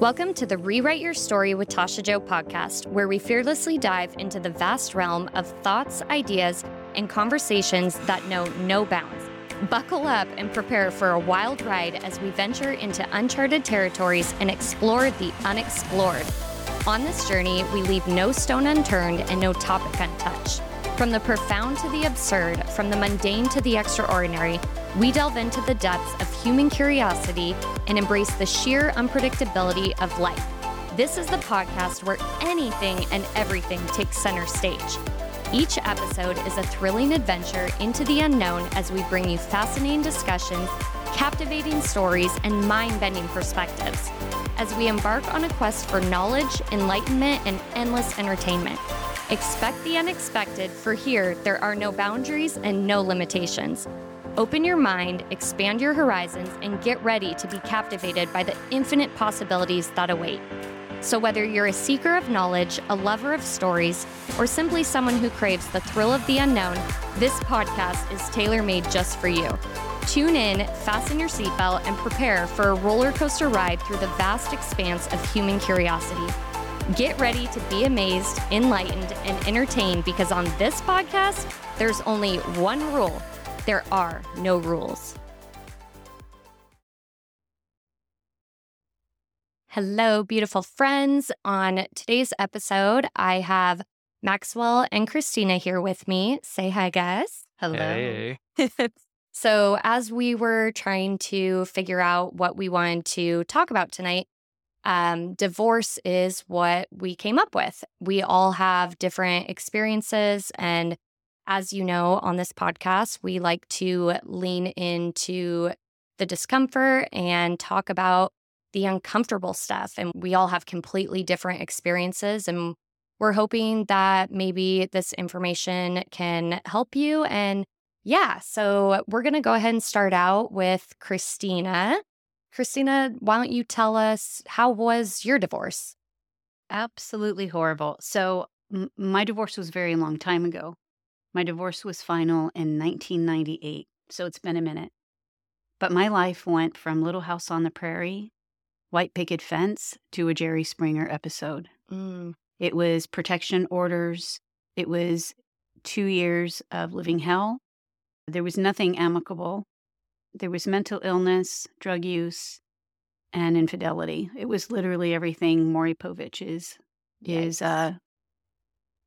Welcome to the Rewrite Your Story with Tasha Jo podcast, where we fearlessly dive into the vast realm of thoughts, ideas, and conversations that know no bounds. Buckle up and prepare for a wild ride as we venture into uncharted territories and explore the unexplored. On this journey, we leave no stone unturned and no topic untouched. From the profound to the absurd, from the mundane to the extraordinary, we delve into the depths of human curiosity and embrace the sheer unpredictability of life. This is the podcast where anything and everything takes center stage. Each episode is a thrilling adventure into the unknown as we bring you fascinating discussions, captivating stories, and mind bending perspectives as we embark on a quest for knowledge, enlightenment, and endless entertainment. Expect the unexpected, for here there are no boundaries and no limitations. Open your mind, expand your horizons, and get ready to be captivated by the infinite possibilities that await. So, whether you're a seeker of knowledge, a lover of stories, or simply someone who craves the thrill of the unknown, this podcast is tailor made just for you. Tune in, fasten your seatbelt, and prepare for a roller coaster ride through the vast expanse of human curiosity. Get ready to be amazed, enlightened, and entertained because on this podcast, there's only one rule there are no rules. Hello, beautiful friends. On today's episode, I have Maxwell and Christina here with me. Say hi, guys. Hello. Hey. so, as we were trying to figure out what we wanted to talk about tonight, um, divorce is what we came up with. We all have different experiences and as you know, on this podcast, we like to lean into the discomfort and talk about the uncomfortable stuff. And we all have completely different experiences. And we're hoping that maybe this information can help you. And yeah, so we're going to go ahead and start out with Christina. Christina, why don't you tell us how was your divorce? Absolutely horrible. So, m- my divorce was very long time ago. My divorce was final in 1998, so it's been a minute. But my life went from Little House on the Prairie, White Picket Fence, to a Jerry Springer episode. Mm. It was protection orders, it was two years of living hell. There was nothing amicable. There was mental illness, drug use, and infidelity. It was literally everything Maury Povich is is uh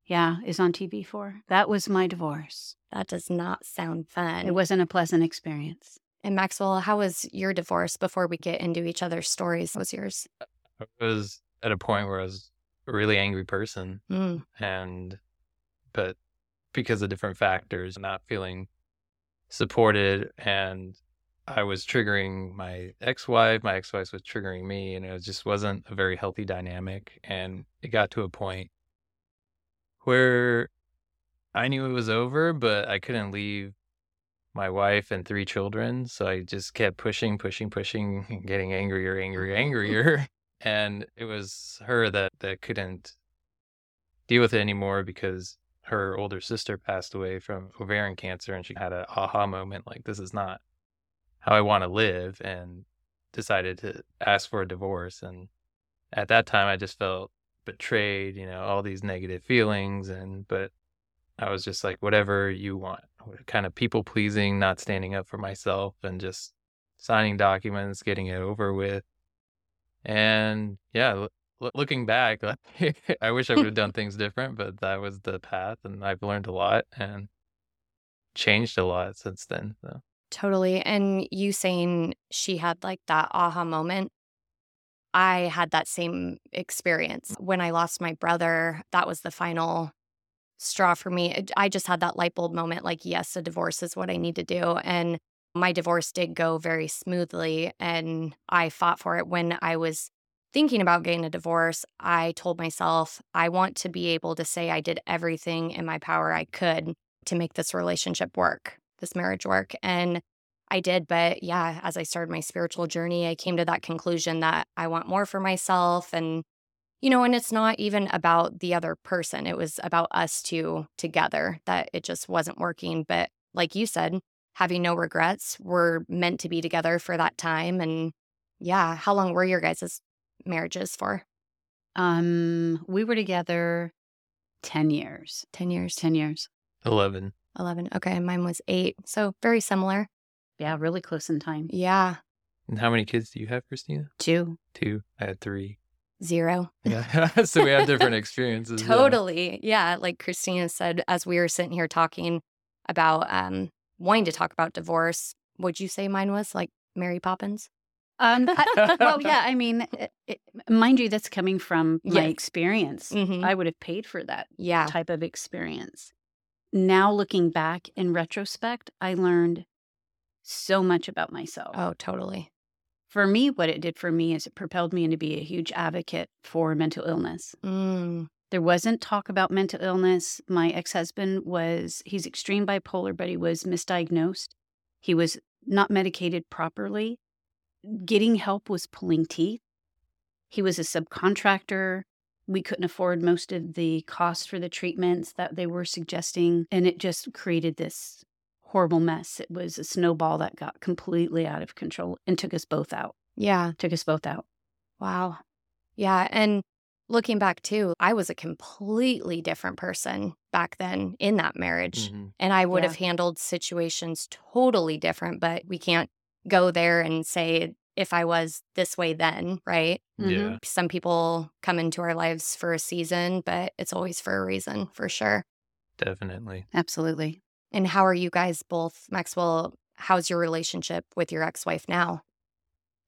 yeah, is on TV for. That was my divorce. That does not sound fun. It wasn't a pleasant experience. And Maxwell, how was your divorce before we get into each other's stories? What was yours? I was at a point where I was a really angry person Mm. and but because of different factors, not feeling supported and I was triggering my ex-wife, my ex-wife was triggering me and it just wasn't a very healthy dynamic and it got to a point where I knew it was over, but I couldn't leave my wife and three children. So I just kept pushing, pushing, pushing, getting angrier, angrier, angrier. and it was her that, that couldn't deal with it anymore because her older sister passed away from ovarian cancer and she had an aha moment like, this is not how I want to live. And decided to ask for a divorce. And at that time, I just felt betrayed, you know, all these negative feelings. And, but I was just like, whatever you want, kind of people pleasing, not standing up for myself and just signing documents, getting it over with. And yeah, l- looking back, I wish I would have done things different, but that was the path. And I've learned a lot and changed a lot since then. So. Totally. And you saying she had like that aha moment. I had that same experience when I lost my brother. That was the final straw for me. I just had that light bulb moment like, yes, a divorce is what I need to do. And my divorce did go very smoothly. And I fought for it when I was thinking about getting a divorce. I told myself, I want to be able to say I did everything in my power I could to make this relationship work, this marriage work. And I did. But yeah, as I started my spiritual journey, I came to that conclusion that I want more for myself. And, you know, and it's not even about the other person, it was about us two together that it just wasn't working. But like you said, having no regrets, we're meant to be together for that time. And yeah, how long were your guys' marriages for? Um, we were together 10 years. 10 years. 10 years. 11. 11. Okay. Mine was eight. So very similar. Yeah, really close in time. Yeah. And how many kids do you have, Christina? Two. Two. I had three. Zero. Yeah. so we have different experiences. yeah. Totally. Yeah. Like Christina said, as we were sitting here talking about um, wanting to talk about divorce, would you say mine was like Mary Poppins? Um, I- well, yeah, I mean, it, it, mind you, that's coming from my Yes. experience. Mhm. I would have paid for that Yeah. type of experience. Now, looking back in retrospect, I learned so much about myself. Oh, totally. For me, what it did for me is it propelled me into be a huge advocate for mental illness. Mm. There wasn't talk about mental illness. My ex husband was, he's extreme bipolar, but he was misdiagnosed. He was not medicated properly. Getting help was pulling teeth. He was a subcontractor. We couldn't afford most of the costs for the treatments that they were suggesting. And it just created this horrible mess. It was a snowball that got completely out of control and took us both out. Yeah. Took us both out. Wow. Yeah. And looking back too, I was a completely different person back then in that marriage. Mhm. And I would Yeah. have handled situations totally different, but we can't go there and say if I was this way then, right? Mhm. Yeah. Some people come into our lives for a season, but it's always for a reason, for sure. Definitely. Absolutely. And how are you guys both, Maxwell? How's your relationship with your ex wife now?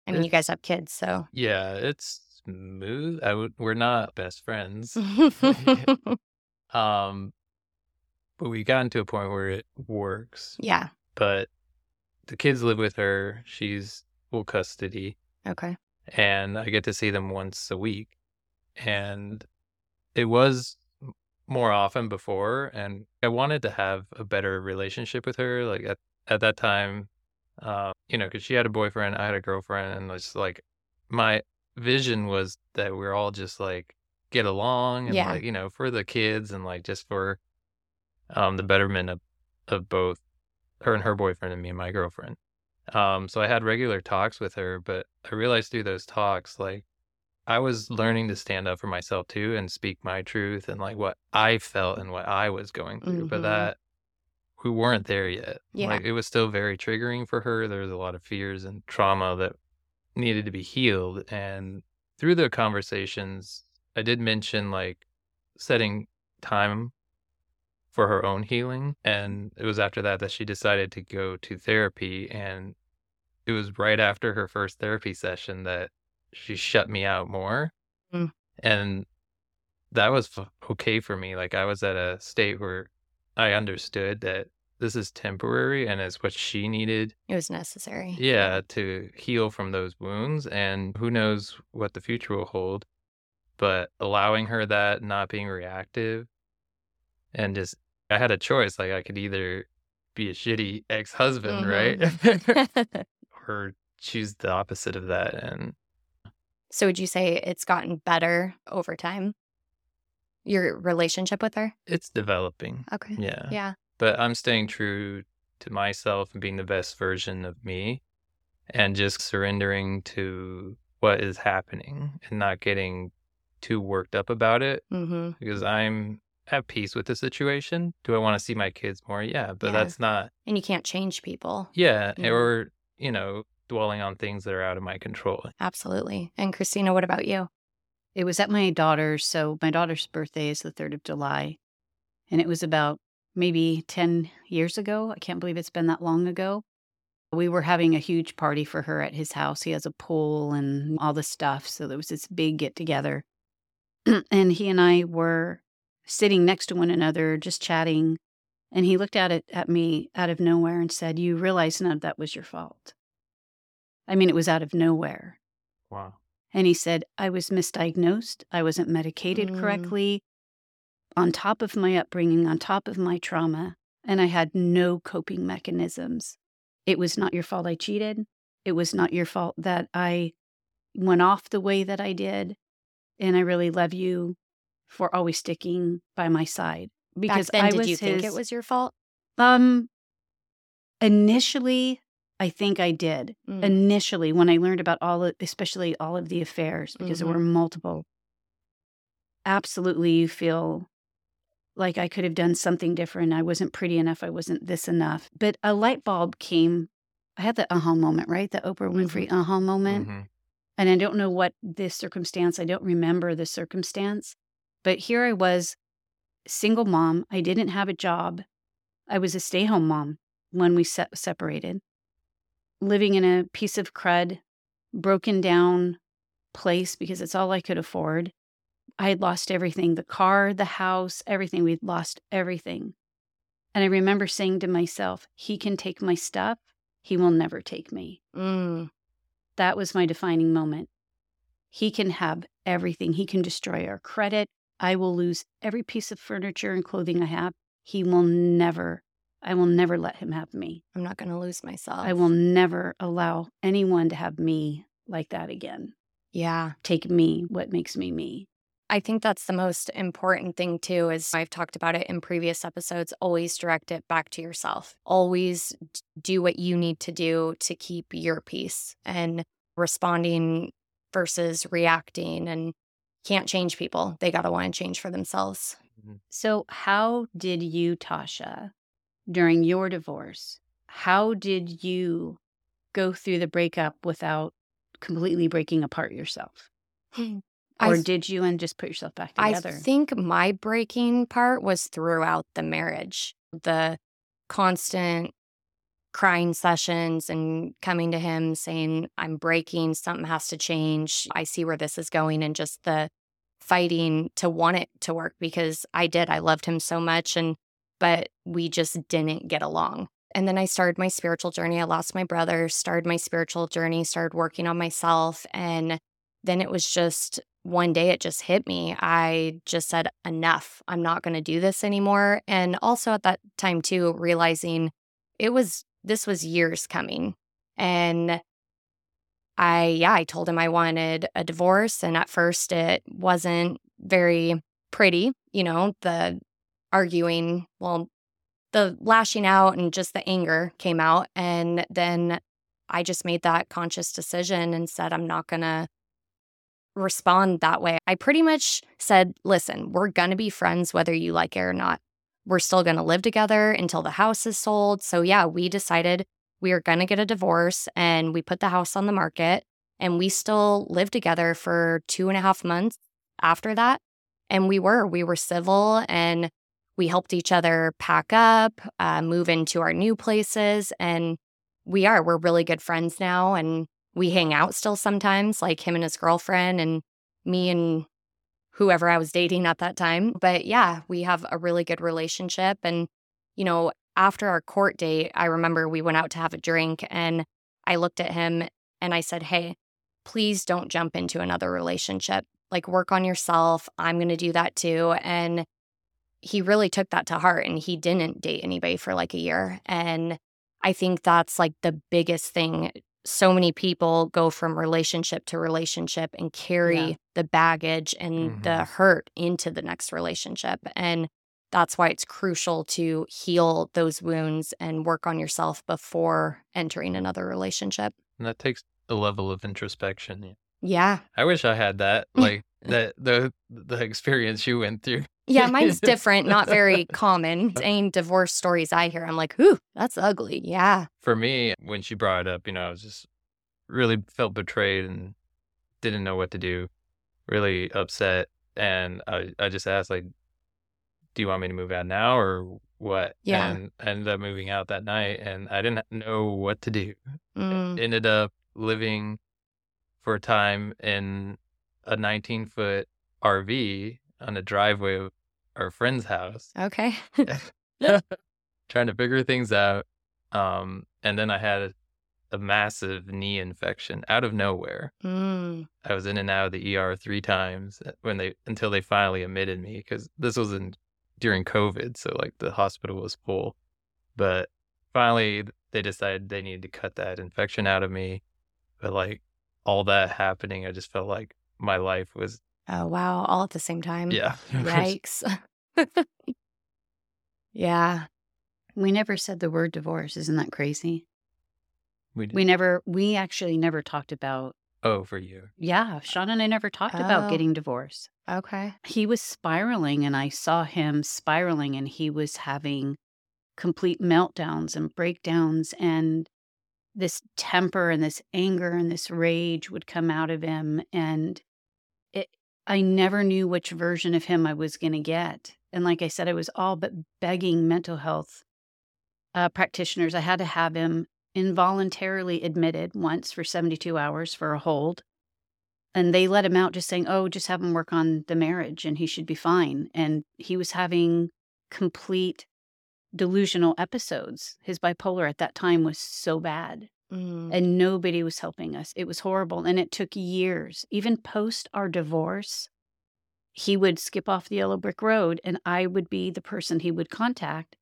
I mean, you guys have kids, so. Yeah. It's smooth. I would, we're not best friends. Um, but we've gotten to a point where it works. yeah. But the kids live with her. She's full custody, Okay. and I get to see them once a week. And it was more often before, and I wanted to have a better relationship with her. Like at at that time, uh, you know, because she had a boyfriend, I had a girlfriend, and it's like my vision was that we're all just like get along and Yeah. like you know for the kids and like just for um the betterment of of both her and her boyfriend and me and my girlfriend um so i had regular talks with her but i realized through those talks like i was learning to stand up for myself too and speak my truth and like what i felt and what i was going through but Mhm. that we weren't there yet Yeah. like it was still very triggering for her there was a lot of fears and trauma that needed to be healed and through the conversations i did mention like setting time for her own healing and it was after that that she decided to go to therapy and it was right after her first therapy session that she shut me out more Mm. and that was f- okay for me like i was at a state where i understood that this is temporary and it's what she needed It was necessary. yeah to heal from those wounds and who knows what the future will hold but allowing her that not being reactive and just i had a choice like i could either be a shitty ex-husband Mm-hmm. right or choose the opposite of that and so would you say it's gotten better over time? Your relationship with her? it's developing Okay. yeah Yeah. but i'm staying true to myself and being the best version of me and just surrendering to what is happening and not getting too worked up about it Mm-hmm. because I'm at peace with the situation. Do I want to see my kids more? Yeah, but Yeah. that's not, And you can't change people. yeah, or, you know, dwelling on things that are out of my control. Absolutely. And Christina, what about you? It was at my daughter's. So my daughter's birthday is the 3rd of July. And it was about maybe 10 years ago. I can't believe it's been that long ago. We were having a huge party for her at his house. He has a pool and all the stuff. So there was this big get together. and he and I were sitting next to one another, just chatting. And he looked at it at me out of nowhere and said, You realize none of that was your fault. I mean, it was out of nowhere. Wow. And he said, I was misdiagnosed. I wasn't medicated Mm. correctly. On top of my upbringing, on top of my trauma, and I had no coping mechanisms. It was not your fault I cheated. It was not your fault that I went off the way that I did. And I really love you for always sticking by my side. Because Back then, I did was you think it was your fault? um, initially, I think I did Mm. initially when I learned about all of, especially all of the affairs, because Mhm. there were multiple. Absolutely, you feel like I could have done something different. I wasn't pretty enough. I wasn't this enough. But a light bulb came. I had the aha moment, right? The Oprah Winfrey aha moment. Mhm. And I don't know what this circumstance, I don't remember the circumstance, but here I was, single mom. I didn't have a job. I was a stay home mom when we se- separated, living in a piece of crud, broken down place because it's all I could afford. I had lost everything the car, the house, everything. We'd lost everything. And I remember saying to myself, He can take my stuff, He will never take me. Mm. That was my defining moment. He can have everything. He can destroy our credit. I will lose every piece of furniture and clothing I have. He will never, I will never let him have me. I'm not going to lose myself. I will never allow anyone to have me like that again. Yeah. Take me, what makes me me. I think that's the most important thing too is I've talked about it in previous episodes always direct it back to yourself. Always do what you need to do to keep your peace and responding versus reacting and can't change people. They got to want to change for themselves. Mm-hmm. So, how did you, Tasha, during your divorce, how did you go through the breakup without completely breaking apart yourself? Hmm. I Or th- did you and just put yourself back together? I think my breaking part was throughout the marriage. The constant crying sessions and coming to him saying, I'm breaking, something has to change. I see where this is going, and just the fighting to want it to work because I did. I loved him so much. And, but we just didn't get along. And then I started my spiritual journey. I lost my brother, started my spiritual journey, started working on myself. And then it was just one day it just hit me. I just said, enough. I'm not going to do this anymore. And also at that time, too, realizing it was, this was years coming. And I, yeah, I told him I wanted a divorce. And at first it wasn't very pretty, you know, the arguing, well, the lashing out and just the anger came out. And then I just made that conscious decision and said, I'm not going to respond that way. I pretty much said, listen, we're going to be friends whether you like it or not. We're still going to live together until the house is sold. So, yeah, we decided we are going to get a divorce and we put the house on the market and we still lived together for two and a half months after that. And we were, we were civil and we helped each other pack up, uh, move into our new places. And we are, we're really good friends now. And we hang out still sometimes, like him and his girlfriend, and me and whoever I was dating at that time. But yeah, we have a really good relationship. And, you know, after our court date, I remember we went out to have a drink and I looked at him and I said, Hey, please don't jump into another relationship. Like, work on yourself. I'm going to do that too. And he really took that to heart and he didn't date anybody for like a year. And I think that's like the biggest thing so many people go from relationship to relationship and carry Yeah. the baggage and the Mhm. hurt into the next relationship. And that's why it's crucial to heal those wounds and work on yourself before entering another relationship. And that takes a level of introspection. yeah. Yeah. I wish I had that, like that the the experience you went through. Yeah, mine's different, not very common. Any divorce stories I hear, I'm like, ooh, that's ugly. Yeah. For me, when she brought it up, you know, I was just really felt betrayed and didn't know what to do, really upset, and I I just asked like, "Do you want me to move out now or what?" Yeah. And I ended up moving out that night, and I didn't know what to do. Mm. Ended up living for a time in a 19 foot RV on the driveway of our friend's house, Okay. trying to figure things out. Um, and then I had a, massive knee infection out of nowhere. Mm. I was in and out of the ER three times uh, when they until they finally admitted me because this was in during COVID, so like the hospital was full. But finally, they decided they needed to cut that infection out of me. But like all that happening, I just felt like my life was Oh, wow. All at the same time. yeah. Yikes. yeah. We never said the word divorce. Isn't that crazy? We did. We never, we actually never talked about, oh, for you. yeah, Sean and I never talked about Oh. getting divorced. Okay. He was spiraling and I saw him spiraling and he was having complete meltdowns and breakdowns and this temper and this anger and this rage would come out of him and it I never knew which version of him I was going to get. And like I said I was all but begging mental health uh, practitioners I had to have him involuntarily admitted once for 72 hours for a hold and they let him out just saying oh just have him work on the marriage and he should be fine and he was having complete delusional episodes his bipolar at that time was so bad Mm. and nobody was helping us it was horrible and it took years even post our divorce he would skip off the yellow brick road and i would be the person he would contact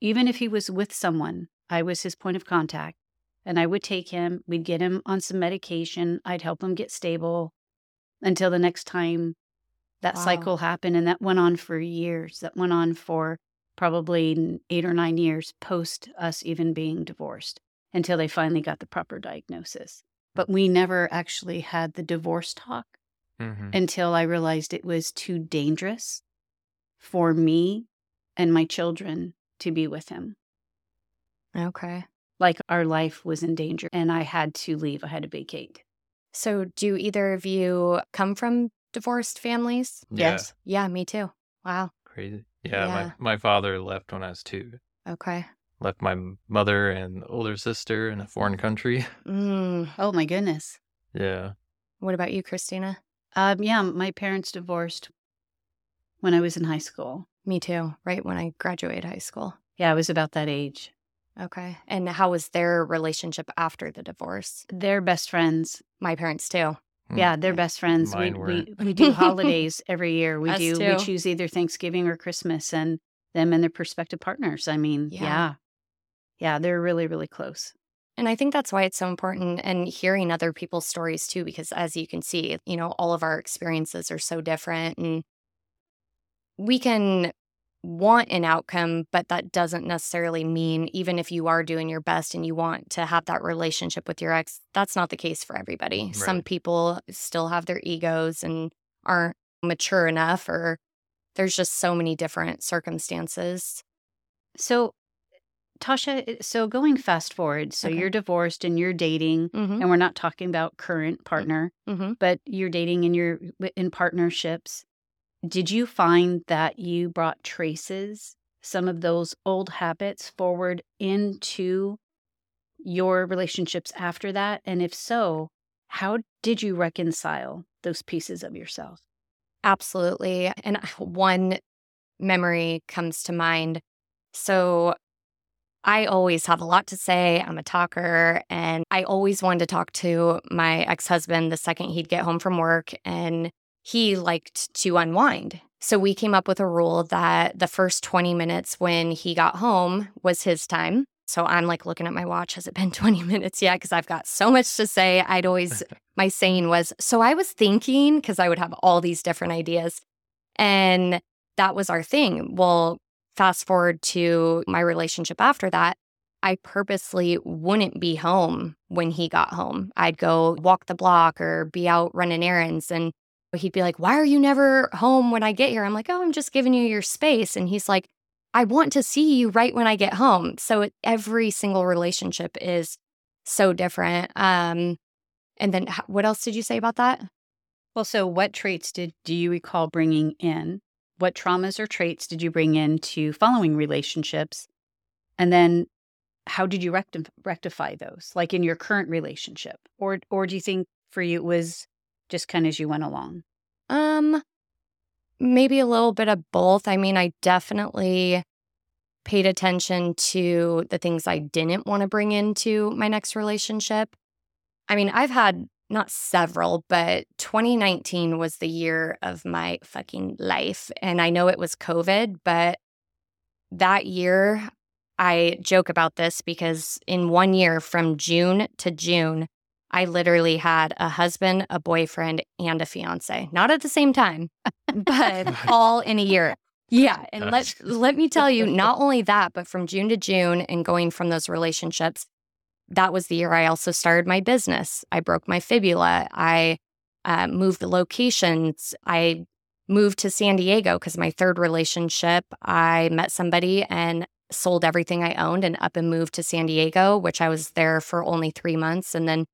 even if he was with someone i was his point of contact and i would take him we'd get him on some medication i'd help him get stable until the next time that Wow. cycle happened and that went on for years that went on for probably eight or nine years post us even being divorced until they finally got the proper diagnosis but we never actually had the divorce talk hmm until I realized it was too dangerous for me and my children to be with him. Okay. Like our life was in danger and I had to leave. I had to vacate. So, do either of you come from divorced families? Yeah. Yeah, me too. Wow. Crazy. Yeah, Yeah. My, my father left when I was two. Okay. Left my mother and older sister in a foreign country. Mm. Oh my goodness. Yeah. What about you, Christina? Um, yeah, my parents divorced when I was in high school. Me too. Right when I graduated high school. Yeah, I was about that age. Okay. And how was their relationship after the divorce? They're best friends. My parents too. Mm. Yeah, they're best friends. We, Mine we weren't. we do holidays every year. We Us do too. we choose either Thanksgiving or Christmas and them and their prospective partners. I mean, Yeah. yeah. Yeah, they're really, really close. And I think that's why it's so important and hearing other people's stories too, because as you can see, you know, all of our experiences are so different and we can want an outcome, but that doesn't necessarily mean even if you are doing your best and you want to have that relationship with your ex, that's not the case for everybody. Some people still have their egos and aren't mature enough, or there's just so many different circumstances. So, Tasha, so going fast forward, so Okay. you're divorced and you're dating, Mm-hmm. and we're not talking about current partner, Mm-hmm. but you're dating and you're in partnerships. Did you find that you brought traces, some of those old habits forward into your relationships after that? And if so, how did you reconcile those pieces of yourself? Absolutely. And one memory comes to mind. So I always have a lot to say. I'm a talker, and I always wanted to talk to my ex husband the second he'd get home from work, and he liked to unwind. So we came up with a rule that the first 20 minutes when he got home was his time. So I'm like looking at my watch. Has it been 20 minutes yet? Because I've got so much to say. I'd always my saying was, So I was thinking, because I would have all these different ideas. And that was our thing. Well, fast forward to my relationship after that, I purposely wouldn't be home when he got home. I'd go walk the block or be out running errands. And he'd be like, Why are you never home when I get here? I'm like, Oh, I'm just giving you your space. And he's like, I want to see you right when I get home. So every single relationship is so different. Um, and then what else did you say about that? Well, so what traits did do you recall bringing in? What traumas or traits did you bring into following relationships? And then how did you recti- rectify those like in your current relationship? Or or do you think for you it was just kind of as you went along? Um, maybe a little bit of both. I mean, I definitely paid attention to the things I didn't want to bring into my next relationship. I mean, I've had not several, but 2019 was the year of my fucking life. And I know it was COVID, but that year, I joke about this because in one year from June to June, I literally had a husband, a boyfriend, and a fiance. Not at the same time, but all in a year. Yeah, and let let me tell you, not only that, but from June to June and going from those relationships, that was the year I also started my business. I broke my fibula. I uh, moved the locations. I moved to San Diego because my third relationship, I met somebody and sold everything I owned and up and moved to San Diego, which I was there for only three months and then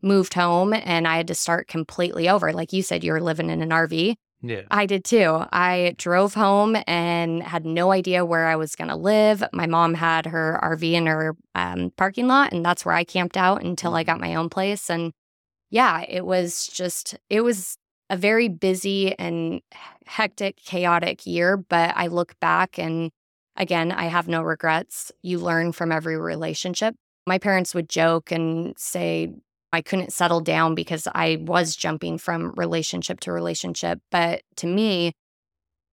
moved home and I had to start completely over. Like you said, you were living in an RV. Yeah. I did too. I drove home and had no idea where I was going to live. My mom had her RV in her um, parking lot, and that's where I camped out until I got my own place. And yeah, it was just, it was a very busy and hectic, chaotic year. But I look back and again, I have no regrets. You learn from every relationship. My parents would joke and say, I couldn't settle down because I was jumping from relationship to relationship. But to me,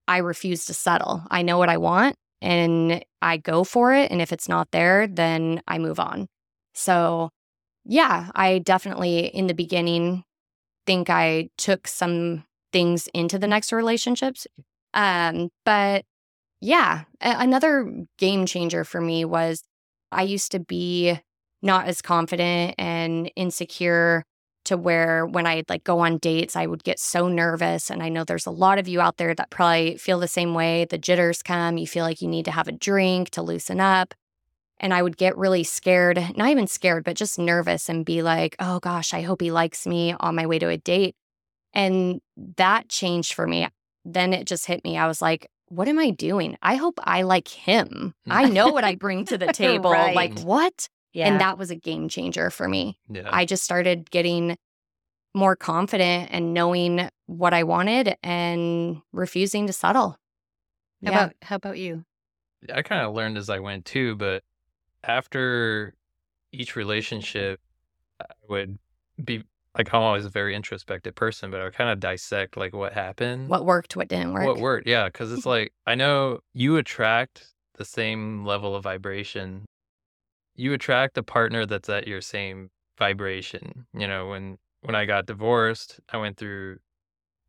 I refuse to settle. I know what I want and I go for it. And if it's not there, then I move on. So, yeah, I definitely in the beginning think I took some things into the next relationships. Um, but yeah, a- another game changer for me was I used to be not as confident and insecure to where when I'd like go on dates, I would get so nervous. And I know there's a lot of you out there that probably feel the same way. The jitters come, you feel like you need to have a drink to loosen up. And I would get really scared, not even scared, but just nervous and be like, oh gosh, I hope he likes me on my way to a date. And that changed for me. Then it just hit me. I was like, what am I doing? I hope I like him. I know what I bring to the table. Right. Like, what? Yeah. And that was a game changer for me. Yeah. I just started getting more confident and knowing what I wanted and refusing to settle. how about how about you? I kind of learned as I went too, but after each relationship, I would be like, I'm always a very introspective person, but I would kind of dissect like what happened, what worked, what didn't work. what worked. Yeah. Cause it's like, I know you attract the same level of vibration. You attract a partner that's at your same vibration. You know, when, when I got divorced, I went through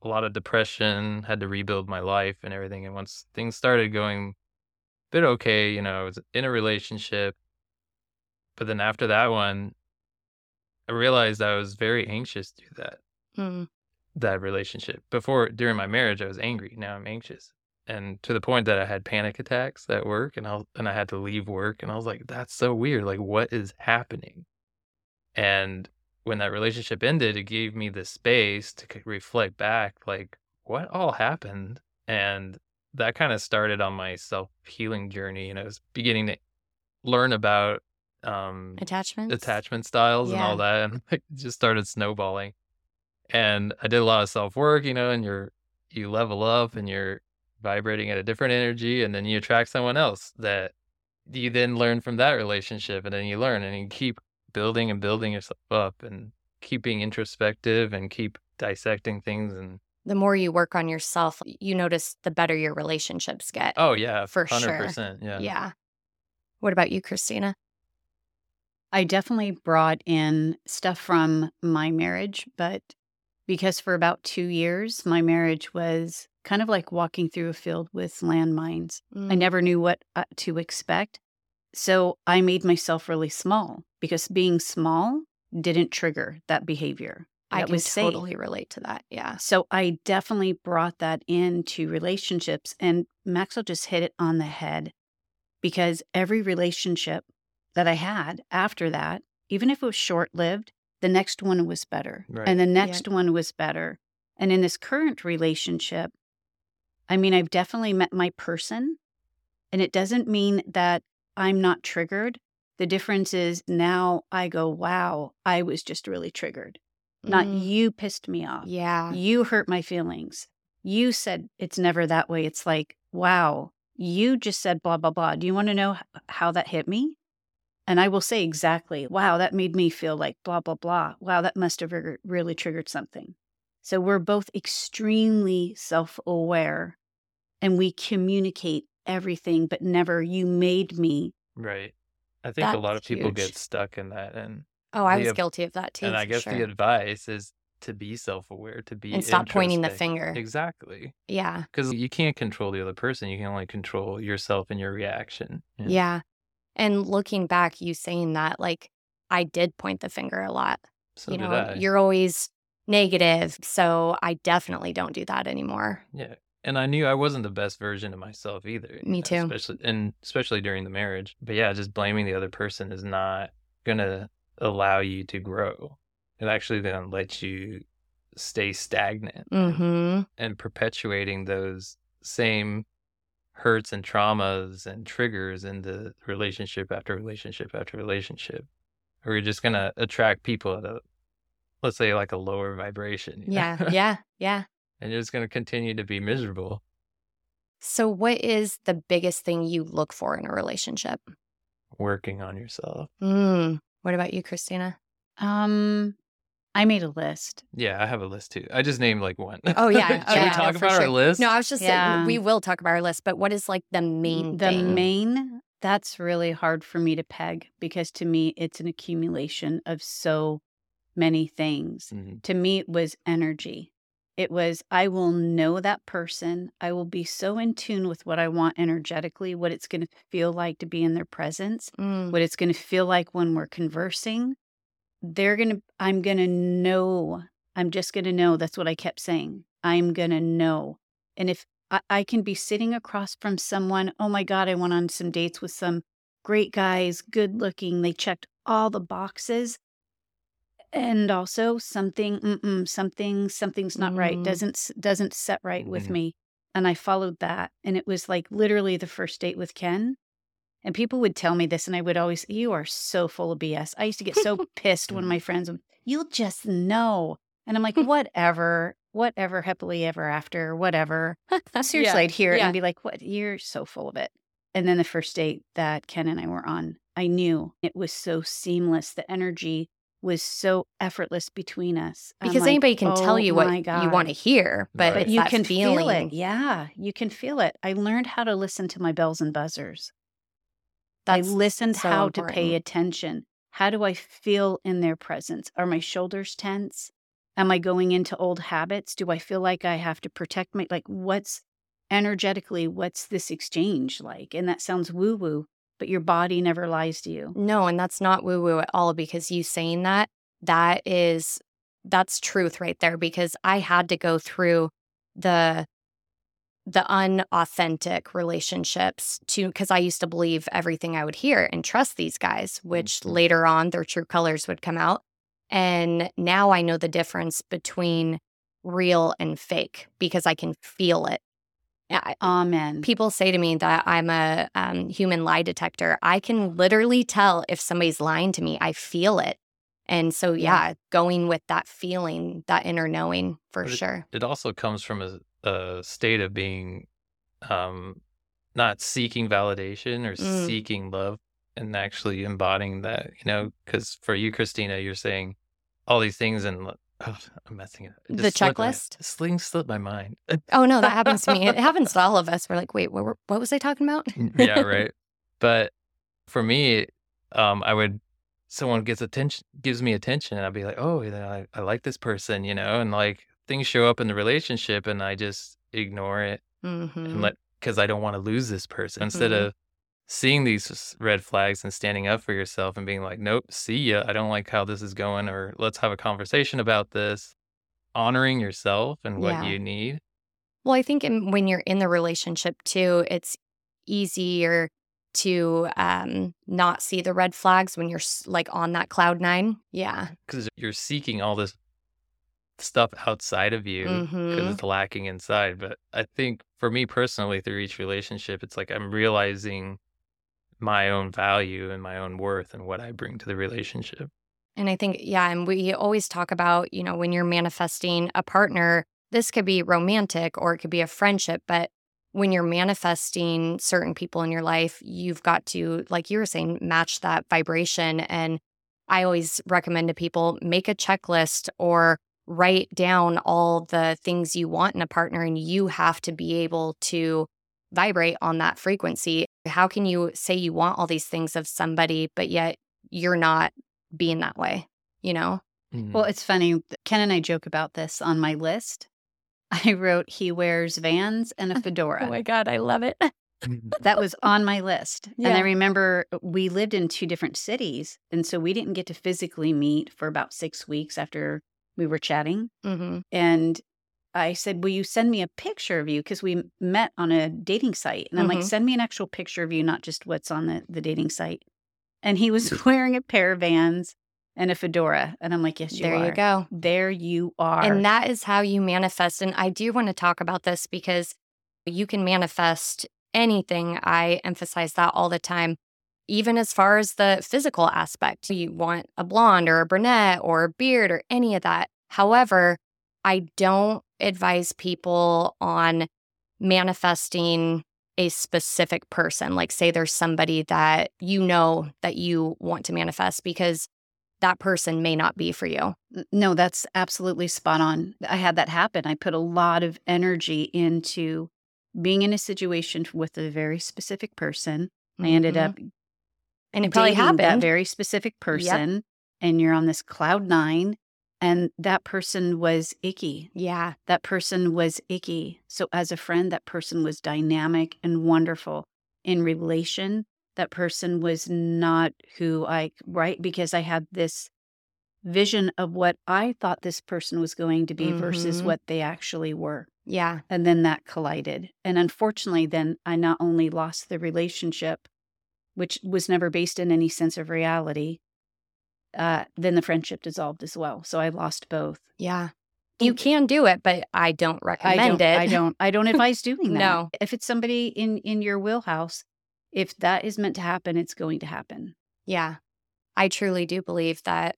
a lot of depression, had to rebuild my life and everything. And once things started going a bit okay, you know, I was in a relationship. But then after that one, I realized I was very anxious through that Mm. that relationship. Before during my marriage, I was angry. Now I'm anxious. And to the point that I had panic attacks at work and I was, and I had to leave work and I was like that's so weird. Like what is happening? And when that relationship ended, it gave me the space to reflect back like what all happened and that kind of started on my self-healing journey and I was beginning to learn about um Attachments? attachment styles and all that and it just started snowballing and i did a lot of self work you know and you're you level up and you're vibrating at a different energy and then you attract someone else that you then learn from that relationship and then you learn and you keep building and building yourself up and keep being introspective and keep dissecting things and The more you work on yourself, you notice the better your relationships get. oh yeah For sure. 100% yeah yeah. What about you, Christina? I definitely brought in stuff from my marriage, but because for about two years, my marriage was kind of like walking through a field with landmines. I Mm. never knew what uh, to expect. So I made myself really small because being small didn't trigger that behavior. I That can was safe. totally relate to that. Yeah. So I definitely brought that into relationships. And Maxwell just hit it on the head because every relationship that I had after that, even if it was short lived, the next one was better. Right. And the next one was better. And in this current relationship, I mean, I've definitely met my person. And it doesn't mean that I'm not triggered. The difference is now I go, wow, I was just really triggered. Not Mm. you pissed me off. Yeah. You hurt my feelings. You said it's never that way. It's like, wow, you just said blah, blah, blah. Do you want to know how that hit me? And I will say exactly, wow, that made me feel like blah, blah, blah. Wow, that must have really triggered something. So we're both extremely self aware and we communicate everything, but never, you made me. right i think a lot of That's people get stuck in that and Oh, I was guilty of that too. and I guess sure. the advice is to be self-aware, to be and stop pointing the finger. Exactly, Yeah. because you can't control the other person. You can only control yourself and your reaction. you know? Yeah. And looking back, you saying that, like, I did point the finger a lot. So you know, I. you're always negative. So I definitely don't do that anymore. Yeah. And I knew I wasn't the best version of myself either. Me too. Especially and especially during the marriage. But yeah, just blaming the other person is not gonna allow you to grow. It actually gonna let you stay stagnant Mm-hmm. and perpetuating those same hurts and traumas and triggers into relationship after relationship after relationship. Or you're just gonna attract people at a let's say like a lower vibration. you know? Yeah. yeah. Yeah. and you're just gonna continue to be miserable. So, what is the biggest thing you look for in a relationship? working on yourself. Mm. What about you, Christina? Um, I made a list. Yeah, I have a list too. I just named like one. Oh, yeah. Should Oh, we yeah, talk no, for about our list? No, I was just Yeah. saying we will talk about our list, but what is like the main the thing? main that's really hard for me to peg because to me it's an accumulation of so many things. Mhm. To me it was energy. It was I will know that person. I will be so in tune with what I want energetically, what it's going to feel like to be in their presence, Mm. what it's going to feel like when we're conversing. They're going to I'm going to know. I'm just going to know. That's what I kept saying. I'm going to know. And if I, I can be sitting across from someone, oh my God, I went on some dates with some great guys, good looking. They checked all the boxes. And also something, mm-mm, something, something's not right. Mm. Doesn't doesn't set right with Mhm. me. And I followed that, and it was like literally the first date with Ken. And people would tell me this, and I would always, "You are so full of BS." I used to get so pissed when my friends would, "You'll just know," and I'm like, "Whatever, whatever, happily ever after, whatever." Seriously, I'd hear it yeah. and be like, "What? You're so full of it." And then the first date that Ken and I were on, I knew it was so seamless. The energy was so effortless between us. Because like, anybody can tell "Oh you what my you want to hear, but, Right. But you can feeling. feel it. Yeah, you can feel it. I learned how to listen to my bells and buzzers. That's I listened so how to pay attention. How do I feel in their presence? Are my shoulders tense? Am I going into old habits? Do I feel like I have to protect my like what's energetically what's this exchange like? And that sounds woo woo, but your body never lies to you. No, and that's not woo woo at all because you saying that, that is, that's truth right there because I had to go through the, the unauthentic relationships to, because I used to believe everything I would hear and trust these guys, which Mhm. later on their true colors would come out. And now I know the difference between real and fake because I can feel it. I, Amen. people say to me that I'm a um, human lie detector. I can literally tell if somebody's lying to me. I feel it. And so, yeah, Yeah. going with that feeling, that inner knowing for But it- sure. It also comes from a, a state of being um not seeking validation or Mm. seeking love and actually embodying that, you know, because for you, Christina, you're saying all these things and oh, I'm messing it. up. It The just slipped my- checklist? Sling slipped my mind. Oh, no, that happens to me. It happens to all of us. We're like, wait, what, were- what was I talking about? yeah, right. But for me, um, I would someone gets attention, gives me attention, and I'd be like, oh, you know, I, I like this person, you know, and like things show up in the relationship, and I just ignore it hmm and let because I don't want to lose this person instead Mhm. of seeing these red flags and standing up for yourself and being like, nope, see ya, I don't like how this is going, or let's have a conversation about this. Honoring yourself and what Yeah. you need. Well, I think in, when you're in the relationship too, it's easier to um, not see the red flags when you're like on that cloud nine. Yeah. because you're seeking all this stuff outside of you because Mhm. it's lacking inside. But I think for me personally, through each relationship, it's like I'm realizing my own value and my own worth and what I bring to the relationship. And I think, yeah, and we always talk about, you know, when you're manifesting a partner, this could be romantic or it could be a friendship, but when you're manifesting certain people in your life, you've got to, like you were saying, match that vibration. And I always recommend to people make a checklist or write down all the things you want in a partner, and you have to be able to vibrate on that frequency. How can you say you want all these things of somebody, but yet you're not being that way, you know? Mm. Well, it's funny. Ken and I joke about this on my list. I wrote he wears Vans and a fedora. Oh my God, I love it. that was on my list. And I remember we lived in two different cities. And so we didn't get to physically meet for about six weeks after we were chatting. hmm And I said, Will you send me a picture of you? Because we met on a dating site. And I'm like, Mhm. Send me an actual picture of you, not just what's on the, the dating site. And he was wearing a pair of vans and a fedora. And I'm like, Yes, you There are. you go. There you are. And that is how you manifest. And I do want to talk about this because you can manifest anything. I emphasize that all the time, even as far as the physical aspect. You want a blonde or a brunette or a beard or any of that. However, I don't advise people on manifesting a specific person. Like, say there's somebody that you know that you want to manifest because that person may not be for you. No, that's absolutely spot on. I had that happen. I put a lot of energy into being in a situation with a very specific person. I ended Mhm. up and it probably happened. that very specific person, and you're on this cloud nine, and that person was icky. yeah. That person was icky. So, as a friend, that person was dynamic and wonderful. In relation, that person was not who I, right? Because I had this vision of what I thought this person was going to be versus Mhm. what they actually were. Yeah. And then that collided. And unfortunately, then I not only lost the relationship, which was never based in any sense of reality, uh, then the friendship dissolved as well. So I lost both. Yeah. You can do it, but I don't I recommend don't, it. I don't. I don't advise doing that. No. If it's somebody in in your wheelhouse, if that is meant to happen, it's going to happen. Yeah. I truly do believe that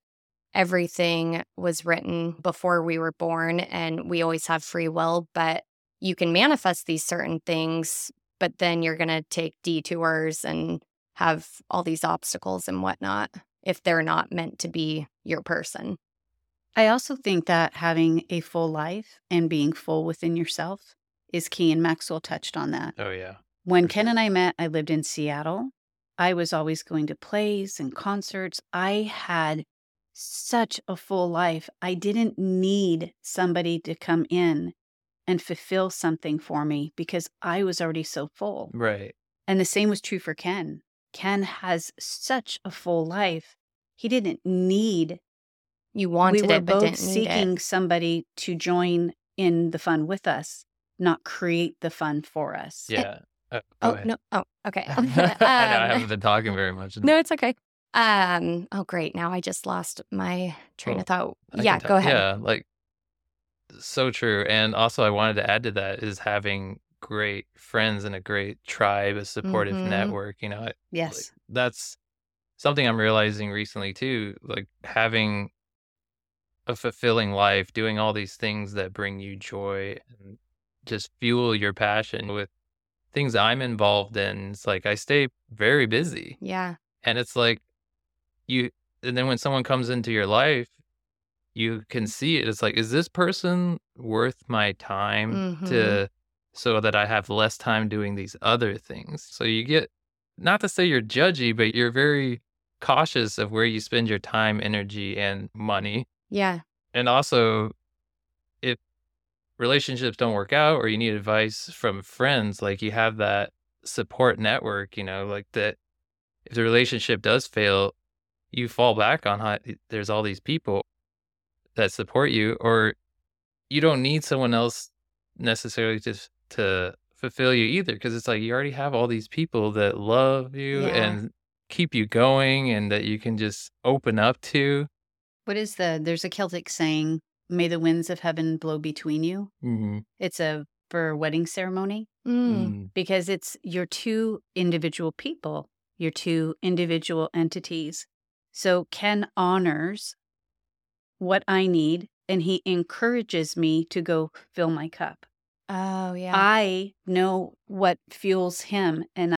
everything was written before we were born and we always have free will, but you can manifest these certain things, but then you're going to take detours and have all these obstacles and whatnot if they're not meant to be your person. I also think that having a full life and being full within yourself is key, and Maxwell touched on that. Oh yeah. When For Ken sure. and I met, I lived in Seattle. I was always going to plays and concerts. I had such a full life. I didn't need somebody to come in and fulfill something for me because I was already so full. Right. And the same was true for Ken. Ken has such a full life. He didn't need, You wanted we were it, but both didn't need seeking it. somebody to join in the fun with us, not create the fun for us. Yeah. Uh, go Oh, ahead. no. Oh, okay. I know I Um, haven't been talking very much. No, it's okay. Um. Oh, great. Now I just lost my train Well, of thought. I yeah. Go ahead. Yeah, like so true. And also, I wanted to add to that is having great friends and a great tribe, a supportive Mhm. network. You know, Yes. like, that's something I'm realizing recently too. Like having a fulfilling life, doing all these things that bring you joy and just fuel your passion with things I'm involved in. It's like I stay very busy. Yeah. And it's like you, and then when someone comes into your life, you can see it. It's like, is this person worth my time Mhm. to, so that I have less time doing these other things? So you get, not to say you're judgy, but you're very cautious of where you spend your time, energy, and money. Yeah. And also, if relationships don't work out or you need advice from friends, like you have that support network, you know, like that if the relationship does fail, you fall back on how there's all these people that support you, or you don't need someone else necessarily to to fulfill you either, because it's like you already have all these people that love you Yeah. and keep you going, and that you can just open up to. What is the, there's a Celtic saying, may the winds of heaven blow between you. Mm-hmm. It's a, for a wedding ceremony Mm. because it's your two individual people, your two individual entities. So Ken honors what I need and he encourages me to go fill my cup. Oh, yeah. I know what fuels him and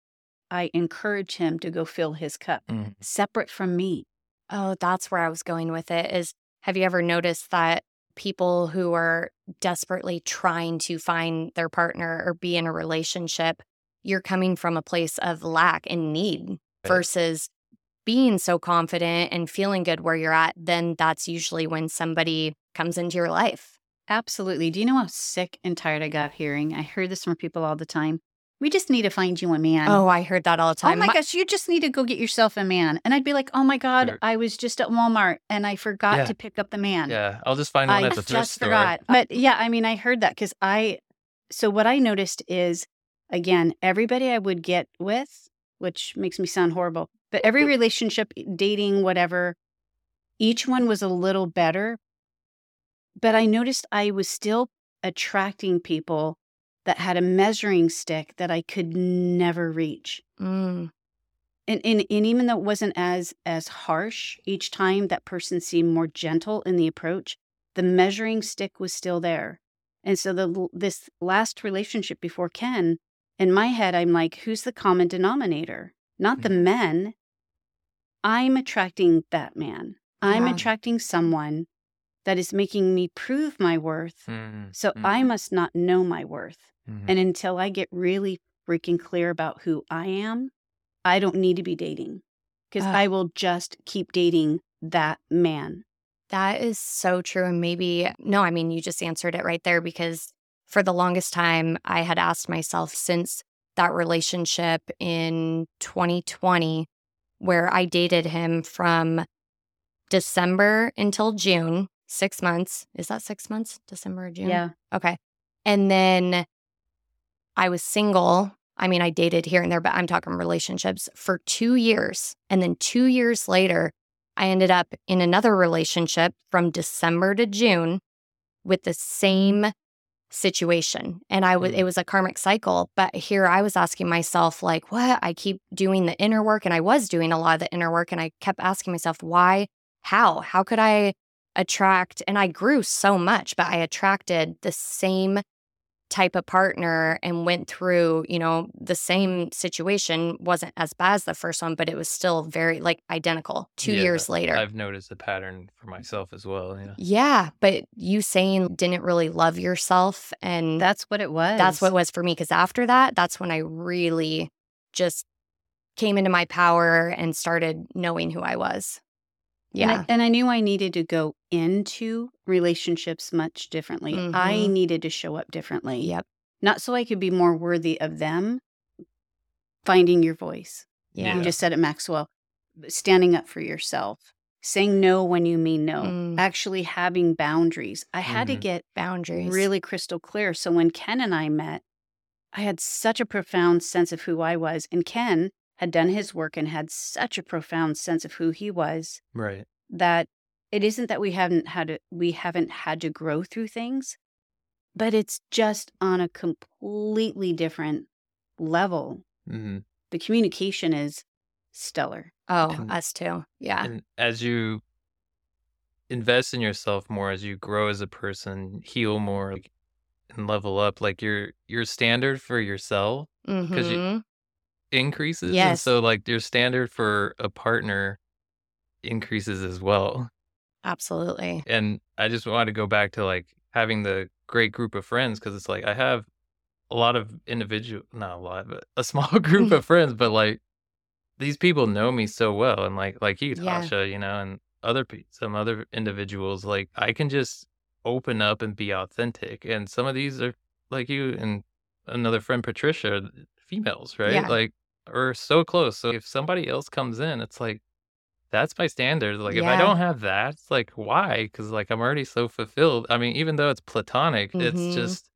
I encourage him to go fill his cup Mhm. separate from me. Oh, that's where I was going with it. Is have you ever noticed that people who are desperately trying to find their partner or be in a relationship, you're coming from a place of lack and need Right. versus being so confident and feeling good where you're at, then that's usually when somebody comes into your life. Absolutely. Do you know how sick and tired I got hearing? I heard this from people all the time. we just need to find you a man. Oh, I heard that all the Oh time. my My- gosh, you just need to go get yourself a man. And I'd be like, oh my God, Sure. I was just at Walmart and I forgot Yeah. to pick up the man. Yeah, I'll just find one I at the thrift just store. forgot. But yeah, I mean, I heard that because I, so what I noticed is, again, everybody I would get with, which makes me sound horrible, but every relationship, dating, whatever, each one was a little better. But I noticed I was still attracting people that had a measuring stick that I could never reach. Mm, And, and and even though it wasn't as as harsh each time that person seemed more gentle in the approach the measuring stick was still there and so the this last relationship before ken in my head i'm like who's the common denominator not the Mhm. men i'm attracting that man i'm Yeah. attracting someone that is making me prove my worth Mm, so i mhm, must not know my worth mhm. and until I get really freaking clear about who I am, I don't need to be dating because Ugh. I will just keep dating that man. that is so true. And maybe, no, I mean, you just answered it right there because for the longest time, I had asked myself since that relationship in 2020, where I dated him from December until June, six months. Is that six months? December or June? Yeah. Okay. And then I was single. I mean, I dated here and there, but I'm talking relationships for two years. And then two years later, I ended up in another relationship from December to June with the same situation. And I was, Mm. it was a karmic cycle. But here I was asking myself, like, what? I keep doing the inner work and I was doing a lot of the inner work. And I kept asking myself, why? How? How could I attract? And I grew so much, but I attracted the same type of partner and went through, you know, the same situation wasn't as bad as the first one, but it was still very like identical two Yeah, years later. I've noticed a pattern for myself as well. Yeah. yeah. But you saying didn't really love yourself. And That's what it was. that's what it was for me. Cause after that, that's when I really just came into my power and started knowing who I was. And Yeah. I, and I knew I needed to go into relationships much differently. I Mhm. needed to show up differently. Yep. Not so I could be more worthy of them. Finding your voice. Yeah. You just said it, Maxwell. Standing up for yourself. Saying no when you mean no. Mm. Actually having boundaries. I had to Mhm. get Boundaries. really crystal clear. So when Ken and I met, I had such a profound sense of who I was. And Ken had done his work and had such a profound sense of who he was Right. that it isn't that we haven't had to, we haven't had to grow through things, but it's just on a completely different level. hmm The communication is stellar. Oh, And- us too. Yeah. And as you invest in yourself more, as you grow as a person, heal more, like, and level up, like your your standard for yourself 'cause you- Increases. And so like your standard for a partner increases as well. Absolutely. And I just want to go back to like having the great group of friends because it's like I have a lot of individual, not a lot, but a small group of friends, but like these people know me so well, and like like you, Yeah. Tasha, you know, and other pe- some other individuals, like I can just open up and be authentic, and some of these are like you and another friend, Patricia, females, right? Yeah. Like are so close. So if somebody else comes in, it's like that's my standard. Like if I don't have that, it's like why? Because like I'm already so fulfilled. I mean, even though it's platonic, Mhm. it's just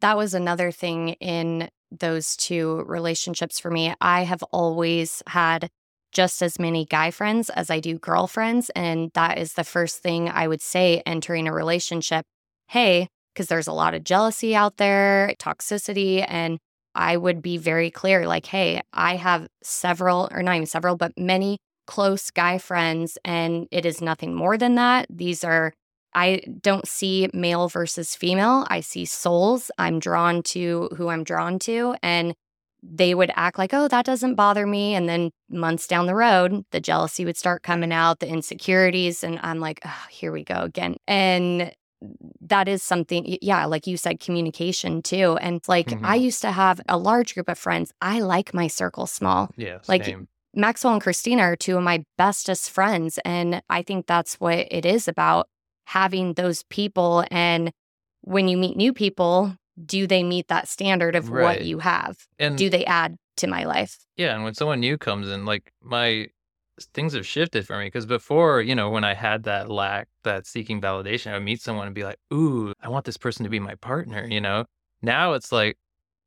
that was another thing in those two relationships for me. I have always had just as many guy friends as I do girlfriends. And that is the first thing I would say entering a relationship. Hey, because there's a lot of jealousy out there, toxicity. And I would be very clear like, hey, I have several, or not even several, but many close guy friends. And it is nothing more than that. These are I don't see male versus female. I see souls. I'm drawn to who I'm drawn to. And they would act like, oh, that doesn't bother me. And then months down the road, the jealousy would start coming out, the insecurities. And I'm like, oh, here we go again. And that is something, yeah, like you said, communication too. And like, Mhm. I used to have a large group of friends. I like my circle small. yeah, Like, same. Maxwell and Christina are two of my bestest friends. And I think that's what it is about having those people. And when you meet new people, do they meet that standard of Right. what you have? And Do they add to my life? Yeah, and when someone new comes in, like my things have shifted for me because before, you know, when I had that lack, that seeking validation, I would meet someone and be like, "Ooh, I want this person to be my partner," you know. Now it's like,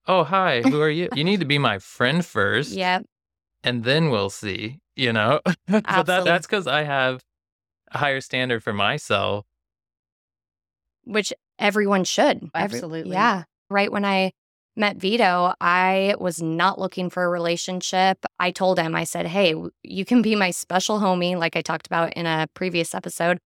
"Oh, hi, who are you? You need to be my friend first, Yeah. and then we'll see," you know. but that, that's because I have a higher standard for myself. which everyone should. Every- Absolutely. yeah. Right when I met Vito, I was not looking for a relationship. I told him, I said, hey, you can be my special homie, like I talked about in a previous episode.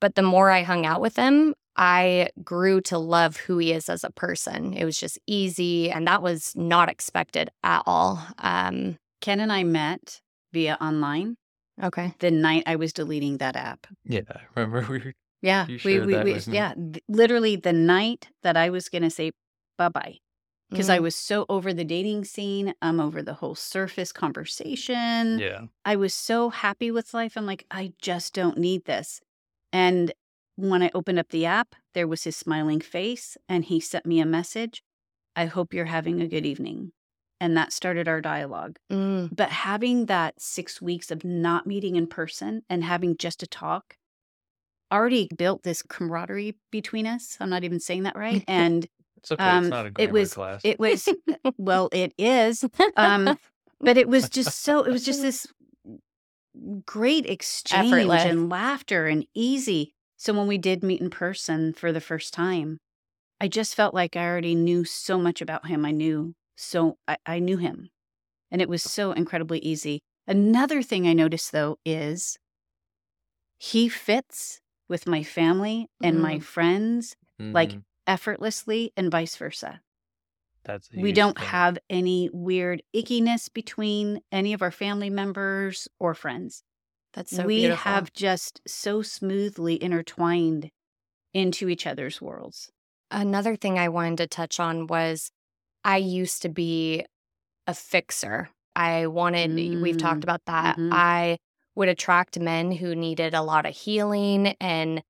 But the more I hung out with him, I grew to love who he is as a person. It was just easy. And that was not expected at all. Um, Ken and I met via online okay. the night I was deleting that app. Yeah, remember we were Yeah, You we, we, that we yeah, th- literally the night that I was going to say bye bye because I Mm. was so over the dating scene. I'm over the whole surface conversation. yeah. I was so happy with life. I'm like, I just don't need this. And when I opened up the app, there was his smiling face, and he sent me a message. I hope you're having a good evening. And that started our dialogue. Mm. But having that six weeks of not meeting in person and having just a talk already built this camaraderie between us. I'm not even saying that right. And It's okay. Um, it's not a it grammar was- class. it was, well, it is. Um, but it was just so, it was just this great exchange Effortless. and laughter and easy. So when we did meet in person for the first time, I just felt like I already knew so much about him. I knew so, I, I knew him. And it was so incredibly easy. Another thing I noticed though is he fits with my family and my friends like, Mhm. Effortlessly and vice versa. that's We don't thing. have any weird ickiness between any of our family members or friends. That's so we beautiful. have just so smoothly intertwined into each other's worlds. Another thing I wanted to touch on was I used to be a fixer. I wanted, we've talked Mm, about that. mhm. I would attract men who needed a lot of healing and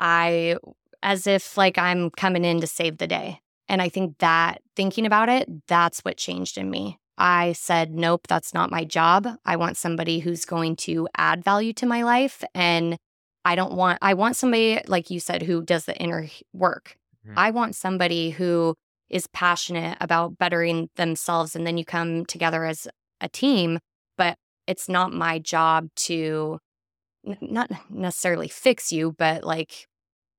I, as if like I'm coming in to save the day. And I think that thinking about it, that's what changed in me. I said, nope, that's not my job. I want somebody who's going to add value to my life. And I don't want, I want somebody, like you said, who does the inner work. Mhm. I want somebody who is passionate about bettering themselves. And then you come together as a team. But it's not my job to not necessarily fix you, but like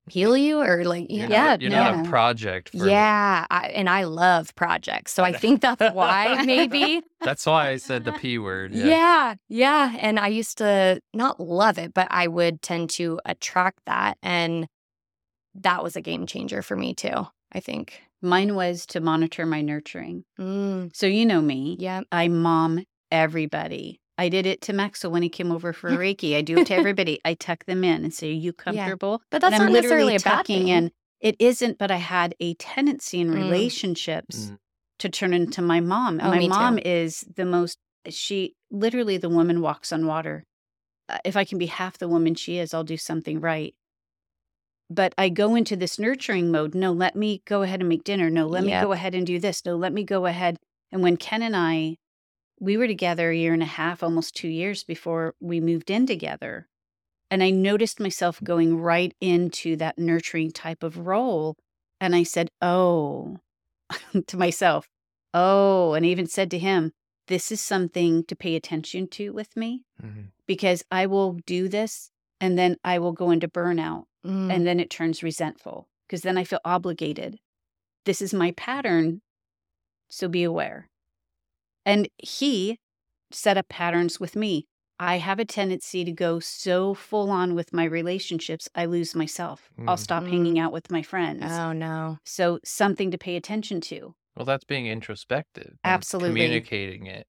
heal you or like, You're yeah. not, you're not a project. For, Yeah, I, and I love projects. So I think that's why maybe. That's why I said the p word. Yeah. Yeah. yeah, And I used to not love it, but I would tend to attract that. And that was a game changer for me too, I think. Mine was to monitor my nurturing. Mm, So you know me. yeah. I mom everybody. I did it to Maxwell when he came over for Reiki. I do it to everybody. I tuck them in and say, "Are you comfortable?" But that's and not necessarily literally tucking in. It isn't, but I had a tendency in Mm. relationships Mm. to turn into my mom. And Oh, my me too. mom is the most. She literally the woman walks on water. Uh, If I can be half the woman she is, I'll do something right. But I go into this nurturing mode. No, let me go ahead and make dinner. No, let me go ahead and do this. No, let me go ahead. And when Ken and I, we were together a year and a half, almost two years before we moved in together. And I noticed myself going right into that nurturing type of role. And I said, Oh, to myself, Oh, and I even said to him, This is something to pay attention to with me Mhm. because I will do this and then I will go into burnout Mm, and then it turns resentful because then I feel obligated. This is my pattern. So be aware. And he set up patterns with me. I have a tendency to go so full on with my relationships, I lose myself. I'll Mm. stop Mm. hanging out with my friends. oh, no. So, something to pay attention to. Well, that's being introspective. Absolutely. Communicating it.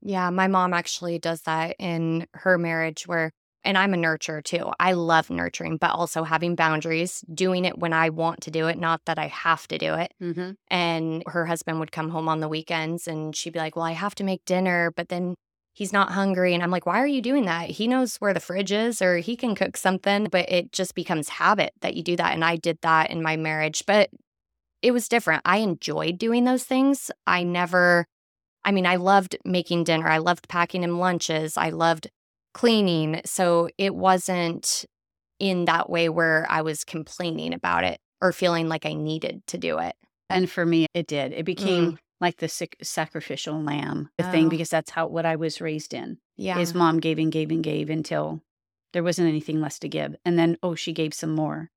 Yeah, my mom actually does that in her marriage where and I'm a nurturer too. I love nurturing, but also having boundaries, doing it when I want to do it, not that I have to do it. Mm-hmm. And her husband would come home on the weekends and she'd be like, Well, I have to make dinner, but then he's not hungry. And I'm like, Why are you doing that? He knows where the fridge is or he can cook something, but it just becomes habit that you do that. And I did that in my marriage. But it was different. I enjoyed doing those things. I never, I mean, I loved making dinner. I loved packing him lunches. I loved cleaning. So it wasn't in that way where I was complaining about it or feeling like I needed to do it. And for me, it did. It became Mm. like the sac- sacrificial lamb the thing Oh. because that's how what I was raised in. Yeah. His mom gave and gave and gave until there wasn't anything less to give. And then, oh, she gave some more.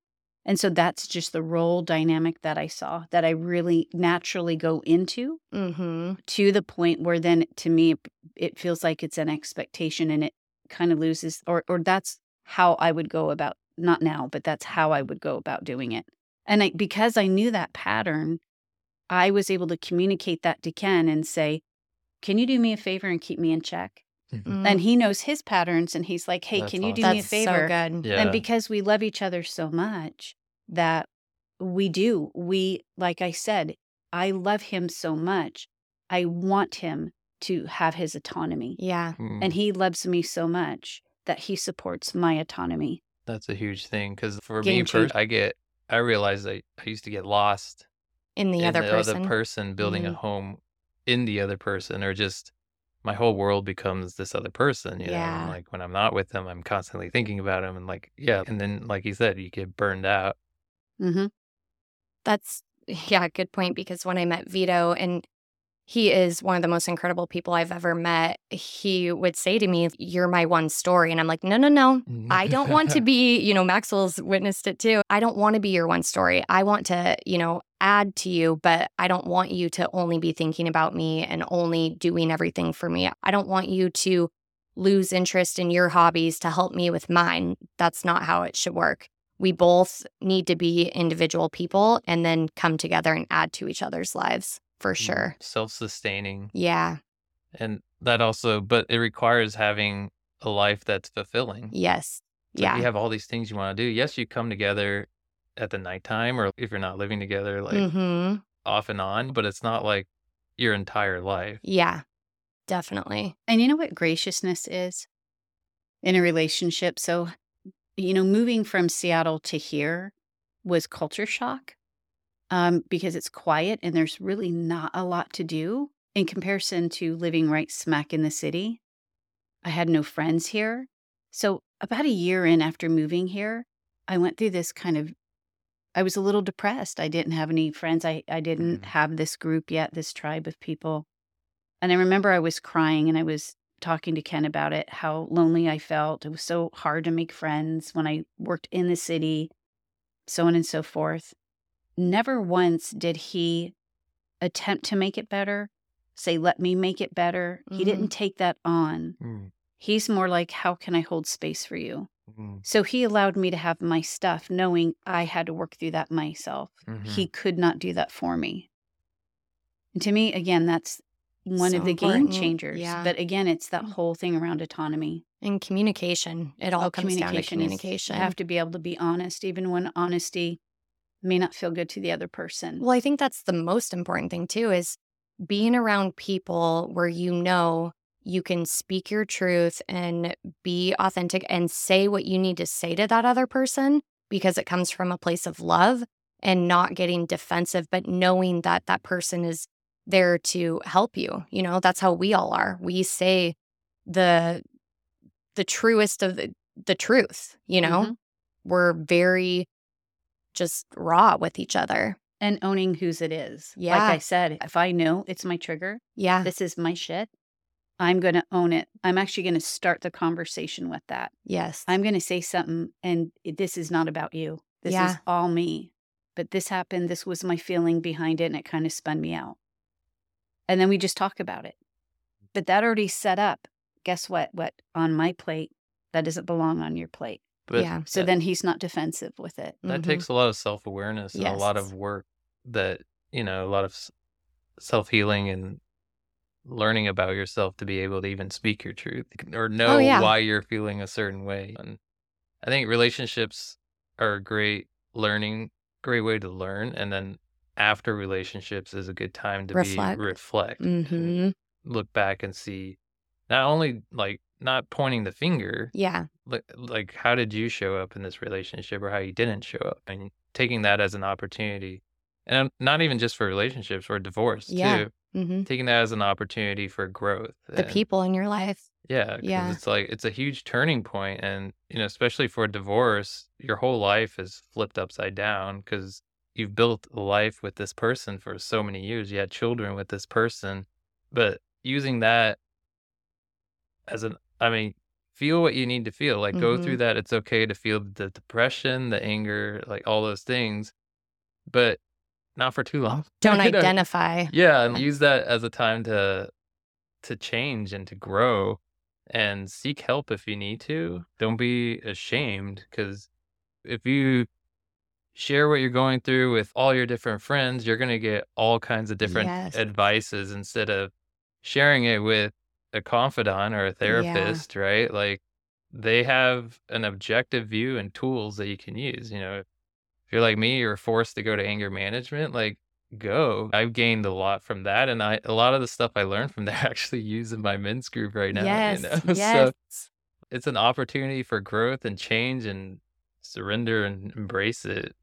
And so that's just the role dynamic that I saw that I really naturally go into mm-hmm. to the point where then to me, it- it feels like it's an expectation and it kind of loses, or, or that's how I would go about, not now, but that's how I would go about doing it. And I, because I knew that pattern, I was able to communicate that to Ken and say, Can you do me a favor and keep me in check? Mm-hmm. Mm. And he knows his patterns and he's like, Hey, That's can you do awesome. me a favor? so good. Yeah. And because we love each other so much that we do, we, like I said, I love him so much. I want him to have his autonomy. Yeah. Mm, And he loves me so much that he supports my autonomy. that's a huge thing because for Game me, first, I get, I realized I, I used to get lost In the in other the person. other person building a Mhm. home in the other person or just my whole world becomes this other person you know Yeah. and like when i'm not with them i'm constantly thinking about him and like yeah and then like you said you get burned out hmm That's yeah, good point because when I met Vito and he is one of the most incredible people I've ever met, he would say to me, "You're my one story." And I'm like, "No, no, no. Mm-hmm. I don't want to be, you know, Maxwell's witnessed it too. I don't want to be your one story. I want to, you know, add to you, but I don't want you to only be thinking about me and only doing everything for me. I don't want you to lose interest in your hobbies to help me with mine. That's not how it should work. We both need to be individual people and then come together and add to each other's lives for sure. self-sustaining Yeah. and that also but it requires having a life that's fulfilling Yes. Like, Yeah. you have all these things you want to do yes you come together at the nighttime or if you're not living together like mm-hmm. off and on but it's not like your entire life Yeah. Definitely. And you know what graciousness is in a relationship? So, you know, moving from Seattle to here was culture shock um, because it's quiet and there's really not a lot to do in comparison to living right smack in the city. I had no friends here. So, about a year in after moving here, I went through this kind of I was a little depressed. I didn't have any friends. I, I didn't Mhm. have this group yet, this tribe of people. And I remember I was crying and I was talking to Ken about it, how lonely I felt. It was so hard to make friends when I worked in the city, so on and so forth. Never once did he attempt to make it better, say, let me make it better. He Mhm. didn't take that on. Mm, He's more like, how can I hold space for you? mm, So he allowed me to have my stuff, knowing I had to work through that myself. mhm. He could not do that for me. And to me, again, that's one So of the game changers. Yeah. But again, it's that Mm. whole thing around autonomy. And communication. It all Oh, comes down to communication. You have to be able to be honest, even when honesty may not feel good to the other person. Well, I think that's the most important thing too is being around people where you know you can speak your truth and be authentic and say what you need to say to that other person because it comes from a place of love and not getting defensive, but knowing that that person is there to help you. You know, that's how we all are. We say the the truest of the, the truth, you know? Mhm. We're very just raw with each other. And owning whose it is. Yeah. Like I said, if I know it's my trigger, Yeah. this is my shit, I'm going to own it. I'm actually going to start the conversation with that. Yes. I'm going to say something, and this is not about you. This is all me. But this happened. This was my feeling behind it, and it kind of spun me out. And then we just talk about it. But that already set up. Guess what? What on my plate that doesn't belong on your plate. But yeah. So that- then he's not defensive with it. that Mhm. takes a lot of self-awareness and a lot of work that you know a lot of self-healing and learning about yourself to be able to even speak your truth or know Oh, yeah. why you're feeling a certain way and i think relationships are a great learning great way to learn and then after relationships is a good time to Reflect. be reflect and hmm look back and see not only like not pointing the finger Yeah. like like how did you show up in this relationship or how you didn't show up and taking that as an opportunity and not even just for relationships or divorce Yeah. too. hmm Taking that as an opportunity for growth. The and- people in your life. Yeah, Yeah. it's like it's a huge turning point, and you know, especially for divorce, your whole life is flipped upside down because you've built a life with this person for so many years. You had children with this person, but using that as an, I mean, feel what you need to feel. Like go Mhm. through that. It's okay to feel the depression, the anger, like all those things, but not for too long. Don't know? identify. Yeah, and use that as a time to to change and to grow and seek help if you need to. Don't be ashamed because if you share what you're going through with all your different friends, you're going to get all kinds of different Yes. advices instead of sharing it with a confidant or a therapist, right? Like they have an objective view and tools that you can use, you know. If you're like me, you're forced to go to anger management, like go. I've gained a lot from that, and I a lot of the stuff I learned from there I actually use in my men's group right now. yes. you know? Yes. So it's an opportunity for growth and change and surrender and embrace it.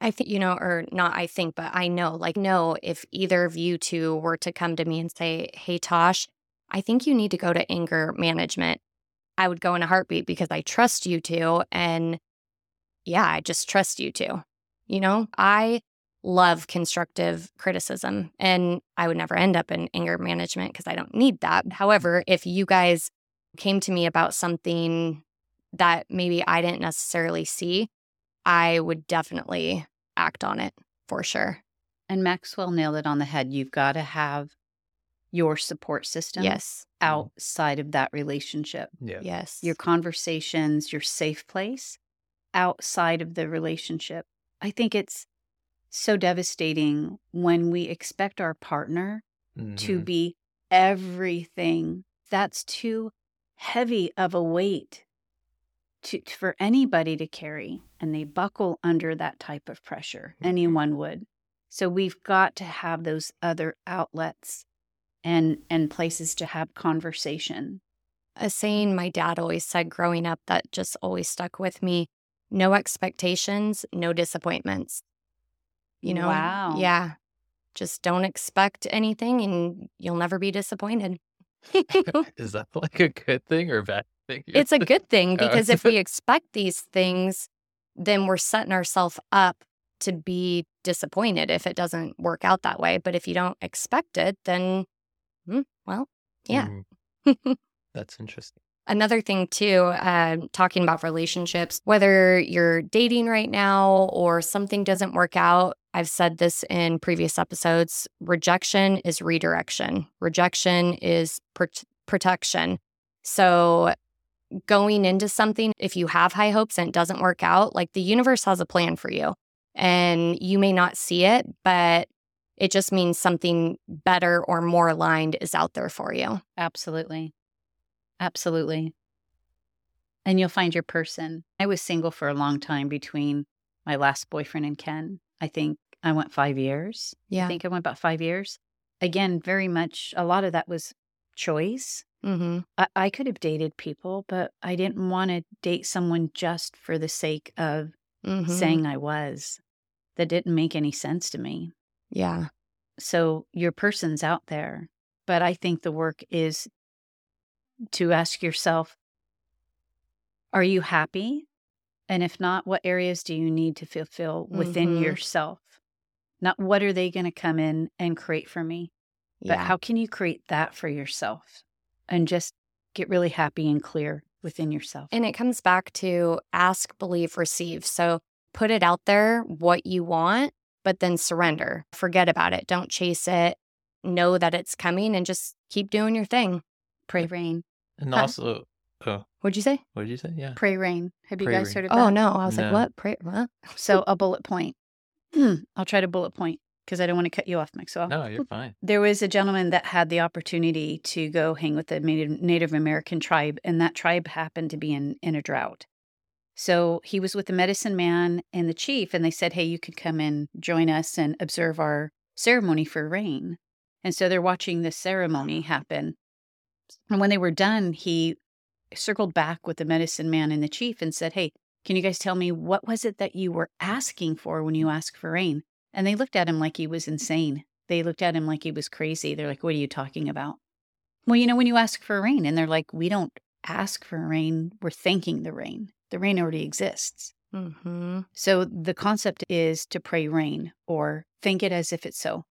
I think, you know, or not I think, but I know, like, no, if either of you two were to come to me and say, Hey, Tosh, I think you need to go to anger management, I would go in a heartbeat because I trust you two. And yeah, I just trust you two. You know, I love constructive criticism and I would never end up in anger management because I don't need that. However, if you guys came to me about something that maybe I didn't necessarily see, I would definitely act on it for sure. And Maxwell nailed it on the head. You've got to have your support system Yes. outside of that relationship. Yeah. Yes. Your conversations, your safe place outside of the relationship. I think it's so devastating when we expect our partner to Mhm. be everything. That's too heavy of a weight to, for anybody to carry, and they buckle under that type of pressure. Anyone would. So we've got to have those other outlets and and places to have conversation. a saying my dad always said growing up that just always stuck with me no expectations, no disappointments. You know? Wow. Yeah. Just don't expect anything and you'll never be disappointed. Is that like a good thing or a bad thing? it's a good thing Oh. because if we expect these things, then we're setting ourselves up to be disappointed if it doesn't work out that way. But if you don't expect it, then, hmm, well, yeah. Mm, that's interesting. Another thing, too, uh, talking about relationships, whether you're dating right now or something doesn't work out, I've said this in previous episodes rejection is redirection, rejection is pr- protection. So, going into something, if you have high hopes and it doesn't work out, like the universe has a plan for you and you may not see it, but it just means something better or more aligned is out there for you. Absolutely. Absolutely. And you'll find your person. I was single for a long time between my last boyfriend and Ken. I think I went five years. I Yeah. think I went about five years. Again, very much a lot of that was choice. Mm-hmm. I, I could have dated people, but I didn't want to date someone just for the sake of Mm-hmm. saying I was. That didn't make any sense to me. Yeah. So your person's out there. But I think the work is to ask yourself Are you happy? And if not, what areas do you need to fulfill within Mhm. yourself? Not what are they going to come in and create for me, but Yeah. how can you create that for yourself and just get really happy and clear within yourself? And it comes back to ask, believe, receive. So put it out there what you want, but then surrender. Forget about it. Don't chase it. Know that it's coming and just keep doing your thing. Pray rain. And Huh. also, oh, What'd you say? what did you say? Yeah. Pray rain. Have you Pray guys rain. heard of oh, that? Oh, no. I was No. like, what? Pray, what? So a bullet point. I'll try to bullet point because I don't want to cut you off, Maxwell. No, you're fine. There was a gentleman that had the opportunity to go hang with a Native, Native American tribe, and that tribe happened to be in, in a drought. So he was with the medicine man and the chief, and they said, Hey, you could come and join us and observe our ceremony for rain. And so they're watching this ceremony happen. And when they were done, he circled back with the medicine man and the chief and said, Hey, can you guys tell me what was it that you were asking for when you asked for rain? And they looked at him like he was insane. They looked at him like he was crazy. They're like, What are you talking about? Well, you know, when you ask for rain, and they're like, We don't ask for rain, we're thanking the rain. The rain already exists. Mm-hmm. So the concept is to pray rain or think it as if it's so.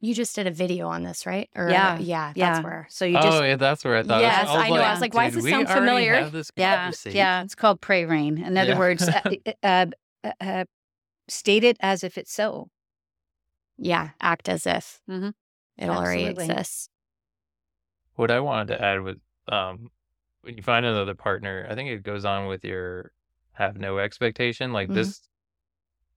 You just did a video on this, right? Or Yeah, yeah, Yeah. that's where. So you just oh, yeah, that's where I thought. Yes, was I know. I was like, why does this we sound familiar?" have this Yeah, yeah, it's called pray rain. In other Yeah. words, uh, uh, uh, uh, state it as if it's so. Yeah, act as if Mhm. it already exists. What I wanted to add was um, when you find another partner, I think it goes on with your have no expectation. Like Mhm. this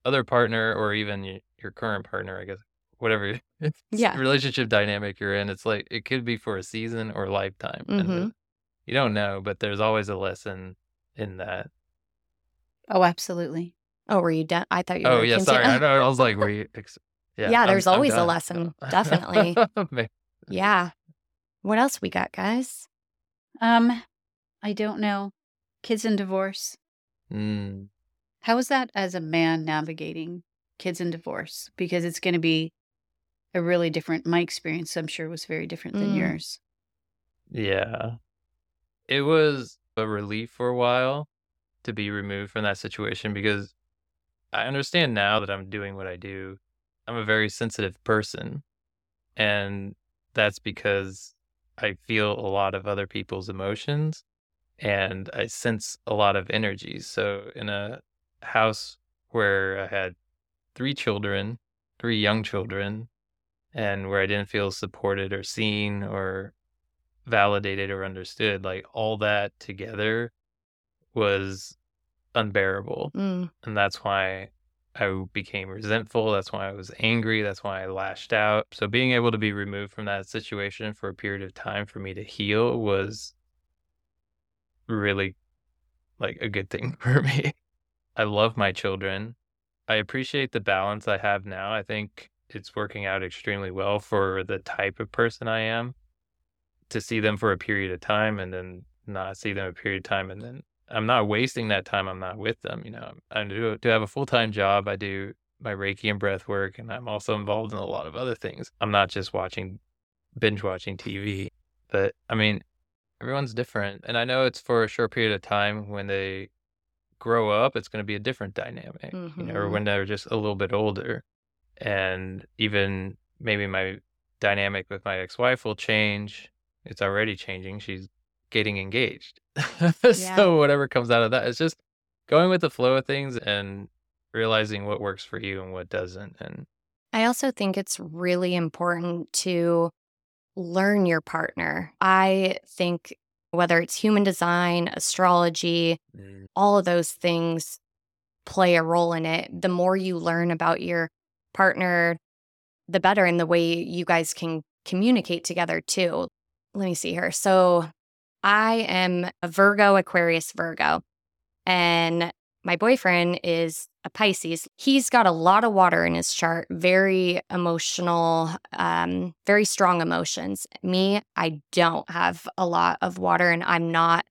other partner, or even your current partner, I guess, whatever Yeah. relationship dynamic you're in, it's like it could be for a season or a lifetime. And Mhm. uh, you don't know, but there's always a lesson in that. Oh, absolutely. Oh, were you done? I thought you were. Oh, yeah, sorry. I know. I was like, were you? Ex- yeah, Yeah, I'm- there's I'm always a lesson, definitely. Yeah. What else we got, guys? Um, I don't know. Kids in divorce. Mm. How is that as a man navigating kids in divorce? Because it's going to be a really different. My experience, I'm sure, was very different than Mm. yours. Yeah. It was a relief for a while to be removed from that situation because I understand now that I'm doing what I do. I'm a very sensitive person. And that's because I feel a lot of other people's emotions and I sense a lot of energies. So in a house where I had three children, three young children, and where I didn't feel supported or seen or validated or understood, like all that together was unbearable. Mm, And that's why I became resentful. That's why I was angry. That's why I lashed out. So being able to be removed from that situation for a period of time for me to heal was really like a good thing for me. I love my children. I appreciate the balance I have now. I think it's working out extremely well for the type of person I am to see them for a period of time and then not see them a period of time and then I'm not wasting that time. I'm not with them. You know, I do, do have a full time job. I do my Reiki and breath work, and I'm also involved in a lot of other things. I'm not just watching, binge watching TV. But I mean, everyone's different. And I know it's for a short period of time. When they grow up, it's going to be a different dynamic, you know, or Mhm. when they're just a little bit older. And even maybe my dynamic with my ex wife will change. It's already changing. She's getting engaged. so whatever comes out of that, it's just going with the flow of things and realizing what works for you and what doesn't. And I also think it's really important to learn your partner. I think whether it's human design, astrology, mm. all of those things play a role in it. The more you learn about your partner, the better, and the way you guys can communicate together too. Let me see here. So I am a Virgo, Aquarius, Virgo, and my boyfriend is a Pisces. He's got a lot of water in his chart, very emotional, um, very strong emotions. Me, I don't have a lot of water and I'm not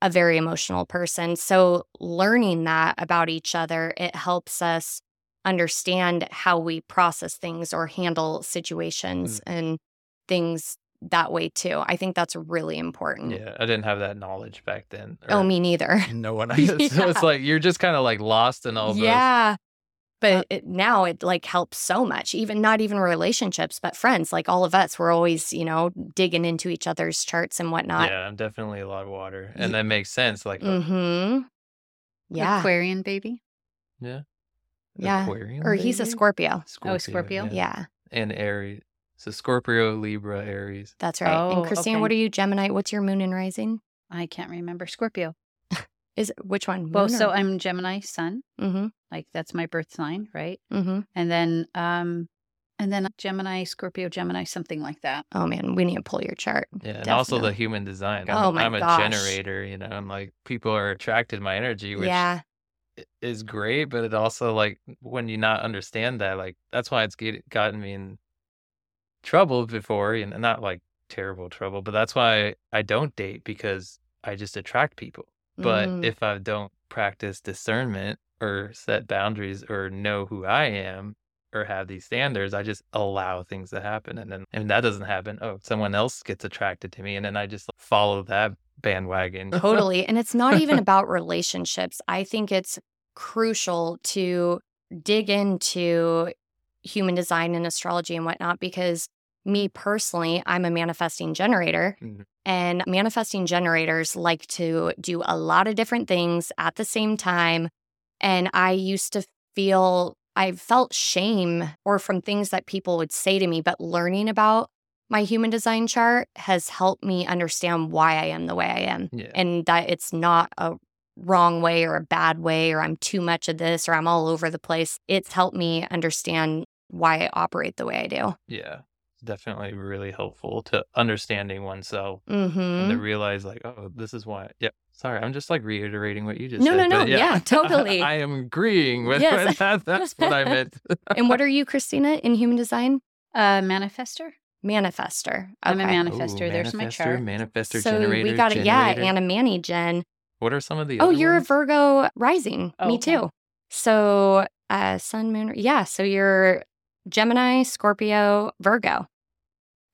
a very emotional person. So learning that about each other, it helps us understand how we process things or handle situations and things that way too. I think that's really important. yeah, I didn't have that knowledge back then. Oh, me neither. No one. so Yeah. it's like you're just kind of like lost in all those. Yeah. But it, now it like helps so much, even not even relationships, but friends. Like all of us, we're always, you know, digging into each other's charts and whatnot. Yeah, I'm definitely a lot of water, and that makes sense. Like, mm-hmm. Yeah. Aquarian baby. yeah, Yeah. Aquarium Or he's a baby? Scorpio. Oh, Scorpio? Yeah. and Aries. So Scorpio, Libra, Aries. That's right. Oh, and Christine, what are you, Gemini? What's your moon and rising? I can't remember. Scorpio. Is it, which one? Well, so I'm Gemini sun. mm-hmm. Like that's my birth sign, right? Mm-hmm. And then, um, and then Gemini, Scorpio, Gemini, something like that. Oh man, we need to pull your chart. Yeah, and also the human design. Oh I'm, my I'm a gosh. generator, you know, I'm like people are attracted to my energy, which Yeah. i- is great, but it also like when you not understand that, like that's why it's get, gotten me in trouble before, and not like terrible trouble, but that's why I don't date because I just attract people. But Mm. if I don't practice discernment or set boundaries or know who I am, or have these standards. I just allow things to happen. And then, and that doesn't happen. Oh, someone else gets attracted to me. And then I just follow that bandwagon. Totally. And it's not even about relationships. I think it's crucial to dig into human design and astrology and whatnot because me personally, I'm a manifesting generator. Mhm. And manifesting generators like to do a lot of different things at the same time. And I used to feel, I felt shame or from things that people would say to me, but learning about my human design chart has helped me understand why I am the way I am Yeah. and that it's not a wrong way or a bad way or I'm too much of this or I'm all over the place. It's helped me understand why I operate the way I do. Yeah. It's definitely really helpful to understanding oneself Mm-hmm. and to realize like, oh, this is why. Yep. Sorry, I'm just like reiterating what you just No, said. no, no, no. Yeah, totally. I am agreeing with Yes. with that. That's what I meant. and what are you, Christina, in human design? Uh, manifester. Manifester. I'm a Okay. manifester. Ooh, There's my manifester, chart. Manifester, so generator. we got it. Yeah, generator. and a Manny Gen. What are some of the Oh, other you're a? Virgo rising. Oh, Me okay. too. So, uh, Sun, Moon. Yeah. So you're Gemini, Scorpio, Virgo.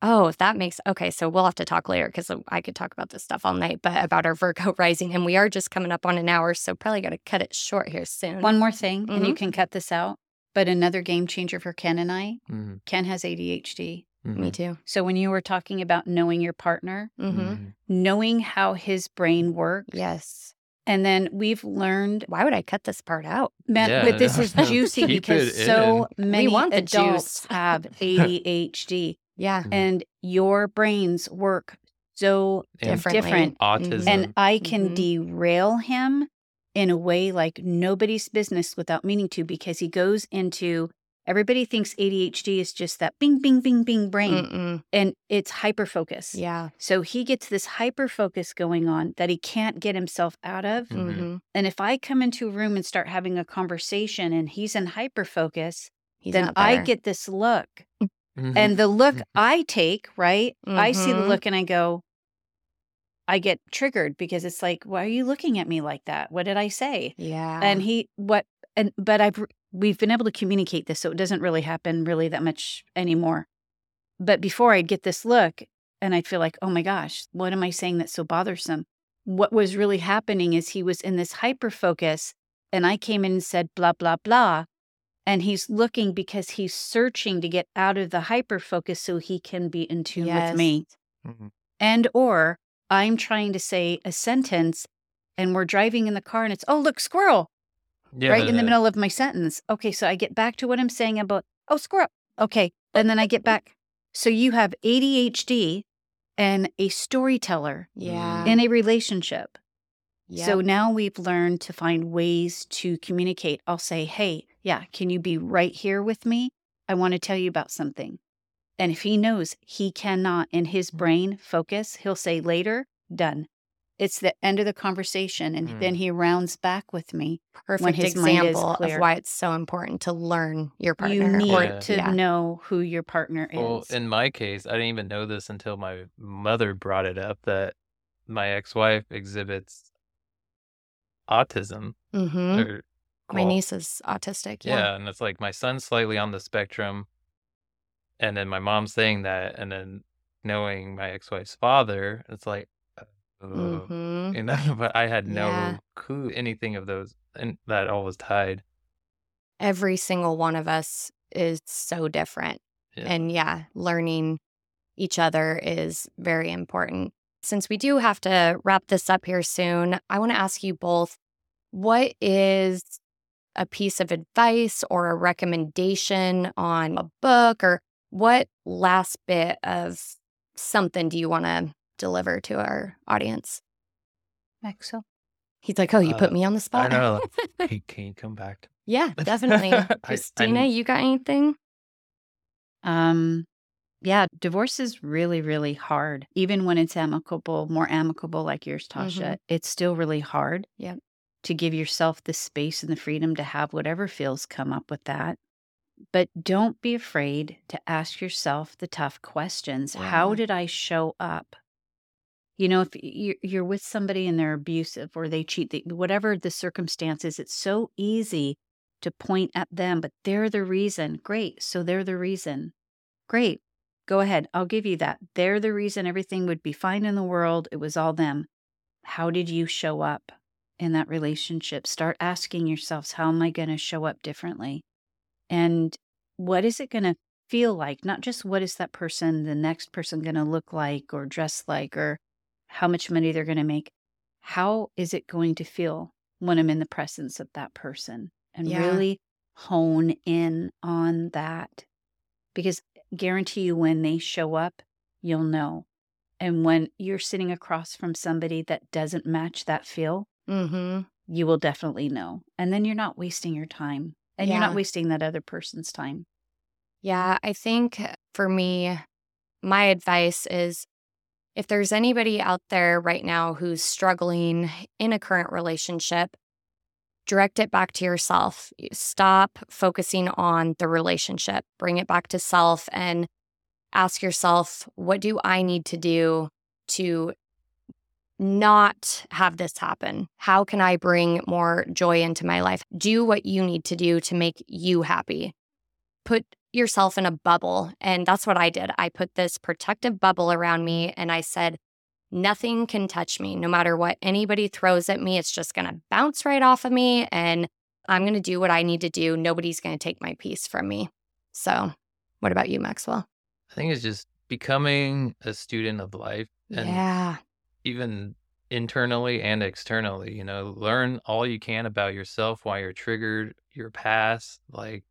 Oh, that makes okay. So we'll have to talk later because I could talk about this stuff all night, but about our Virgo rising, and we are just coming up on an hour, so probably got to cut it short here soon. One more thing, and you Mhm. can cut this out. But another game changer for Ken and I. Mhm, Ken has ADHD. Me mhm, too. So when you were talking about knowing your partner, hmm mhm. knowing how his brain works, Yes. And then we've learned. Why would I cut this part out? Man, Yeah, but this no, is no, juicy keep because so in. many want the adults have ADHD, Yeah. Mhm. and your brains work so And Differently. different. Autism. and I can Mhm. derail him in a way like nobody's business without meaning to because he goes into everybody thinks ADHD is just that bing bing bing bing brain Mm-mm. and it's hyper focus. Yeah. So he gets this hyper focus going on that he can't get himself out of. Mhm. hmm And if I come into a room and start having a conversation and he's in hyper focus, then I get this look. Mhm. And the look Mhm. I take, right? I see the look and I go, I get triggered because it's like, why are you looking at me like that? What did I say? Yeah. And he, what, and, but I've, we've been able to communicate this. So it doesn't really happen really that much anymore. But before I'd get this look and I'd feel like, oh my gosh, what am I saying that's so bothersome? What was really happening is he was in this hyper focus and I came in and said, blah, blah, blah. And he's looking because he's searching to get out of the hyper focus so he can be in tune with me mm-hmm. and or i'm trying to say a sentence and we're driving in the car and it's oh look squirrel Yeah, right in the uh middle of my sentence. Okay so i get back to what i'm saying about oh squirrel okay and then i get back so you have adhd and a storyteller yeah. in a relationship. Yep. so now we've learned to find ways to communicate. I'll say hey yeah can you be right here with me? I want to tell you about something. And if he knows he cannot in his mm-hmm. brain focus he'll say later done it's the end of the conversation and Mm. then he rounds back with me perfect his mind is example of why it's so important to learn your partner. you need or, Yeah. to yeah. know who your partner is. Well, in my case, I didn't even know this until my mother brought it up that my ex-wife exhibits autism. Mhm. Or, My niece is autistic. Yeah. Yeah. and it's like my son's slightly on the spectrum, and then my mom saying that, and then knowing my ex-wife's father, it's like, uh, hmm you know. But I had no Yeah. clue anything of those, and that all was tied. Every single one of us is so different. Yeah. And yeah, learning each other is very important. Since we do have to wrap this up here soon, I want to ask you both what is a piece of advice or a recommendation on a book or what last bit of something do you want to deliver to our audience? Maxwell? He's like, Oh, you put Uh, me on the I spot. know. Like, hey, can you come back? to- yeah, definitely. Christina, I'm- you got anything? Um, yeah, divorce is really, really hard. Even when it's amicable, more amicable like yours, Tasha, it's still really hard. Yeah. To give yourself the space and the freedom to have whatever feels come up with that. But don't be afraid to ask yourself the tough questions. How did I show up? You know, if you- you're with somebody and they're abusive or they cheat, whatever the circumstances, it's so easy to point at them, but they're the reason. Great. So they're the reason. Great. Go ahead. I'll give you that. They're the reason everything would be fine in the world. It was all them. How did you show up in that relationship? Start asking yourselves, how am I going to show up differently? And what is it going to feel like? Not just what is that person, the next person going to look like or dress like or how much money they're going to make. How is it going to feel when I'm in the presence of that person? And Yeah. really hone in on that. Because guarantee you when they show up, you'll know. And when you're sitting across from somebody that doesn't match that feel, Mm-hmm. you will definitely know. And then you're not wasting your time. And you're not wasting that other person's time. Yeah, I think for me, my advice is if there's anybody out there right now who's struggling in a current relationship, direct it back to yourself. Stop focusing on the relationship, bring it back to self and ask yourself, what do I need to do to not have this happen? How can I bring more joy into my life? Do what you need to do to make you happy. Put yourself in a bubble. And that's what I did. I put this protective bubble around me and I said, nothing can touch me. No matter what anybody throws at me, it's just going to bounce right off of me. And I'm going to do what I need to do. Nobody's going to take my peace from me. So, what about you, Maxwell? I think it's just becoming a student of life and yeah. even internally and externally, you know, learn all you can about yourself, why you're triggered, your past, like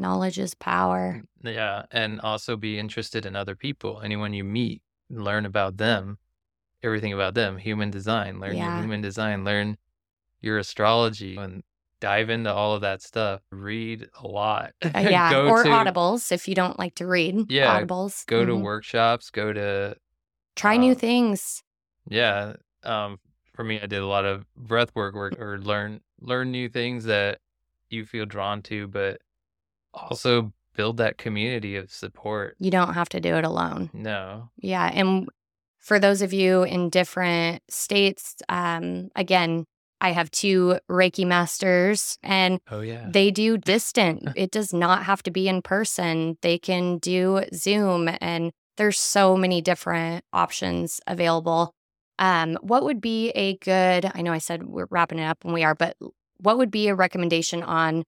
Knowledge is power. yeah, and also be interested in other people. Anyone you meet, learn about them, everything about them, human design, learn Yeah. your human design, learn your astrology and dive into all of that stuff. Read a lot. Uh, yeah. Or to, audibles if you don't like to read. Yeah, Audibles. Go to Mhm. workshops, go to Try new uh, things. Yeah. Um, for me, I did a lot of breath work, work or learn learn new things that you feel drawn to, but also build that community of support. You don't have to do it alone. No. Yeah. And for those of you in different states, um, again, I have two Reiki masters and Oh yeah. they do distant. it does not have to be in person. They can do Zoom and there's so many different options available. Um, what would be a good, I know I said we're wrapping it up when we are, but what would be a recommendation on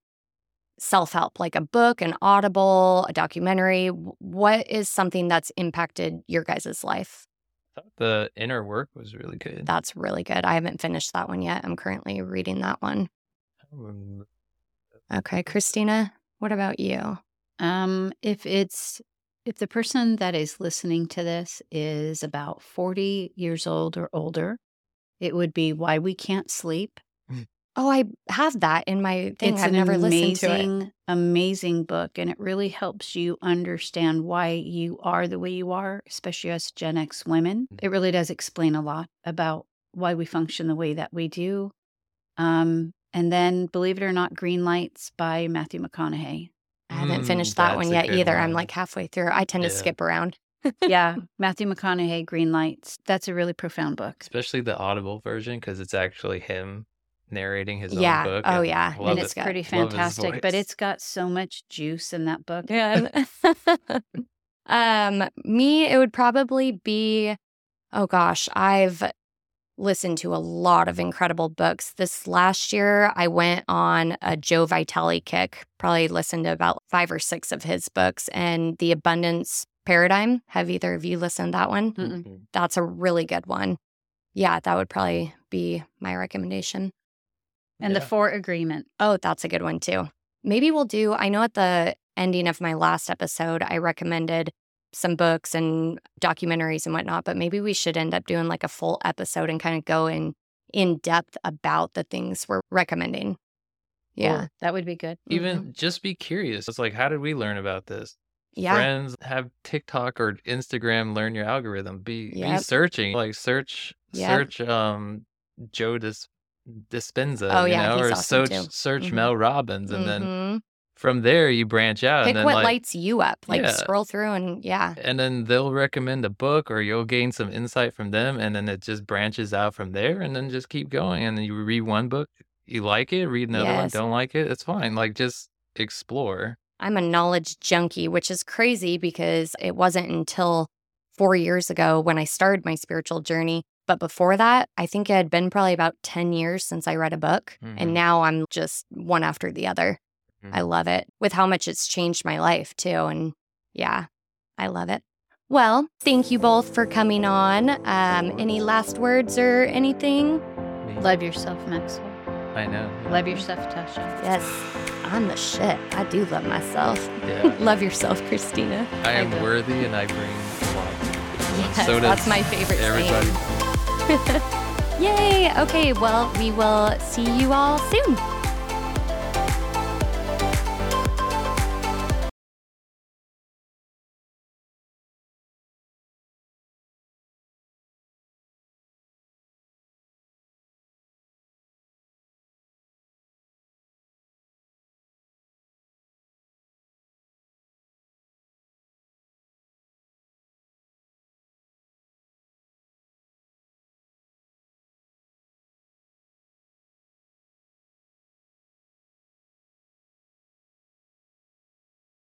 self help, like a book, an audible, a documentary? What is something that's impacted your guys' life? the inner work was really good. That's really good. I haven't finished that one yet. I'm currently reading that one. Um, Okay, Christina, what about you? Um, if it's if the person that is listening to this is about 40 years old or older, it would be why we can't sleep. Oh, I have that in my thing. it's I've an never listened to it. amazing amazing book, and it really helps you understand why you are the way you are, especially as Gen X women. It really does explain a lot about why we function the way that we do. Um, and then, believe it or not, Green Lights by Matthew McConaughey. I haven't Mm, finished that one yet good either. I'm like halfway through. I tend to skip around. yeah, Matthew McConaughey, Green Lights. That's a really profound book. especially the audible version because it's actually him narrating his Yeah. own book. Oh, yeah. and it's good. pretty Love fantastic, but it's got so much juice in that book. Yeah. um, me, it would probably be, oh gosh, I've listened to a lot of incredible books. This last year, I went on a Joe Vitale kick, probably listened to about five or six of his books and The Abundance Paradigm. Have either of you listened to that one? Mm-mm. That's a really good one. Yeah, that would probably be my recommendation. And the Four Agreement. Oh, that's a good one too. Maybe we'll do, I know at the ending of my last episode, I recommended some books and documentaries and whatnot, but maybe we should end up doing like a full episode and kind of go in in depth about the things we're recommending. Yeah. That would be good. Even just be curious. It's like, how did we learn about this? Yeah. Friends have TikTok or Instagram. Learn your algorithm. Be be searching. Like search Yep. search um Joe Dis- Dispenza. Oh, you yeah, know, or awesome search search Mhm. Mel Robbins, and then Mhm. from there you branch out. pick and then what like, lights you up. Like Yeah. scroll through and yeah. and then they'll recommend a book or you'll gain some insight from them and then it just branches out from there and then just keep going and then you read one book you like it, read another one. Don't like it, it's fine. Like just explore. I'm a knowledge junkie, which is crazy because it wasn't until four years ago when I started my spiritual journey. But before that, I think it had been probably about 10 years since I read a book. Mhm. And now I'm just one after the other. I Mhm. love it with how much it's changed my life, too. And yeah, I love it. Well, thank you both for coming on. Um, any last words or anything? Me- Love yourself, Maxwell. I know. Love yourself, Tasha. Yes, I'm the shit. I do love myself. Yeah. love yourself, Christina. I am do. worthy and I bring a lot. Yes, so does that's my favorite everybody. saying. Yay! Okay, well, we will see you all soon.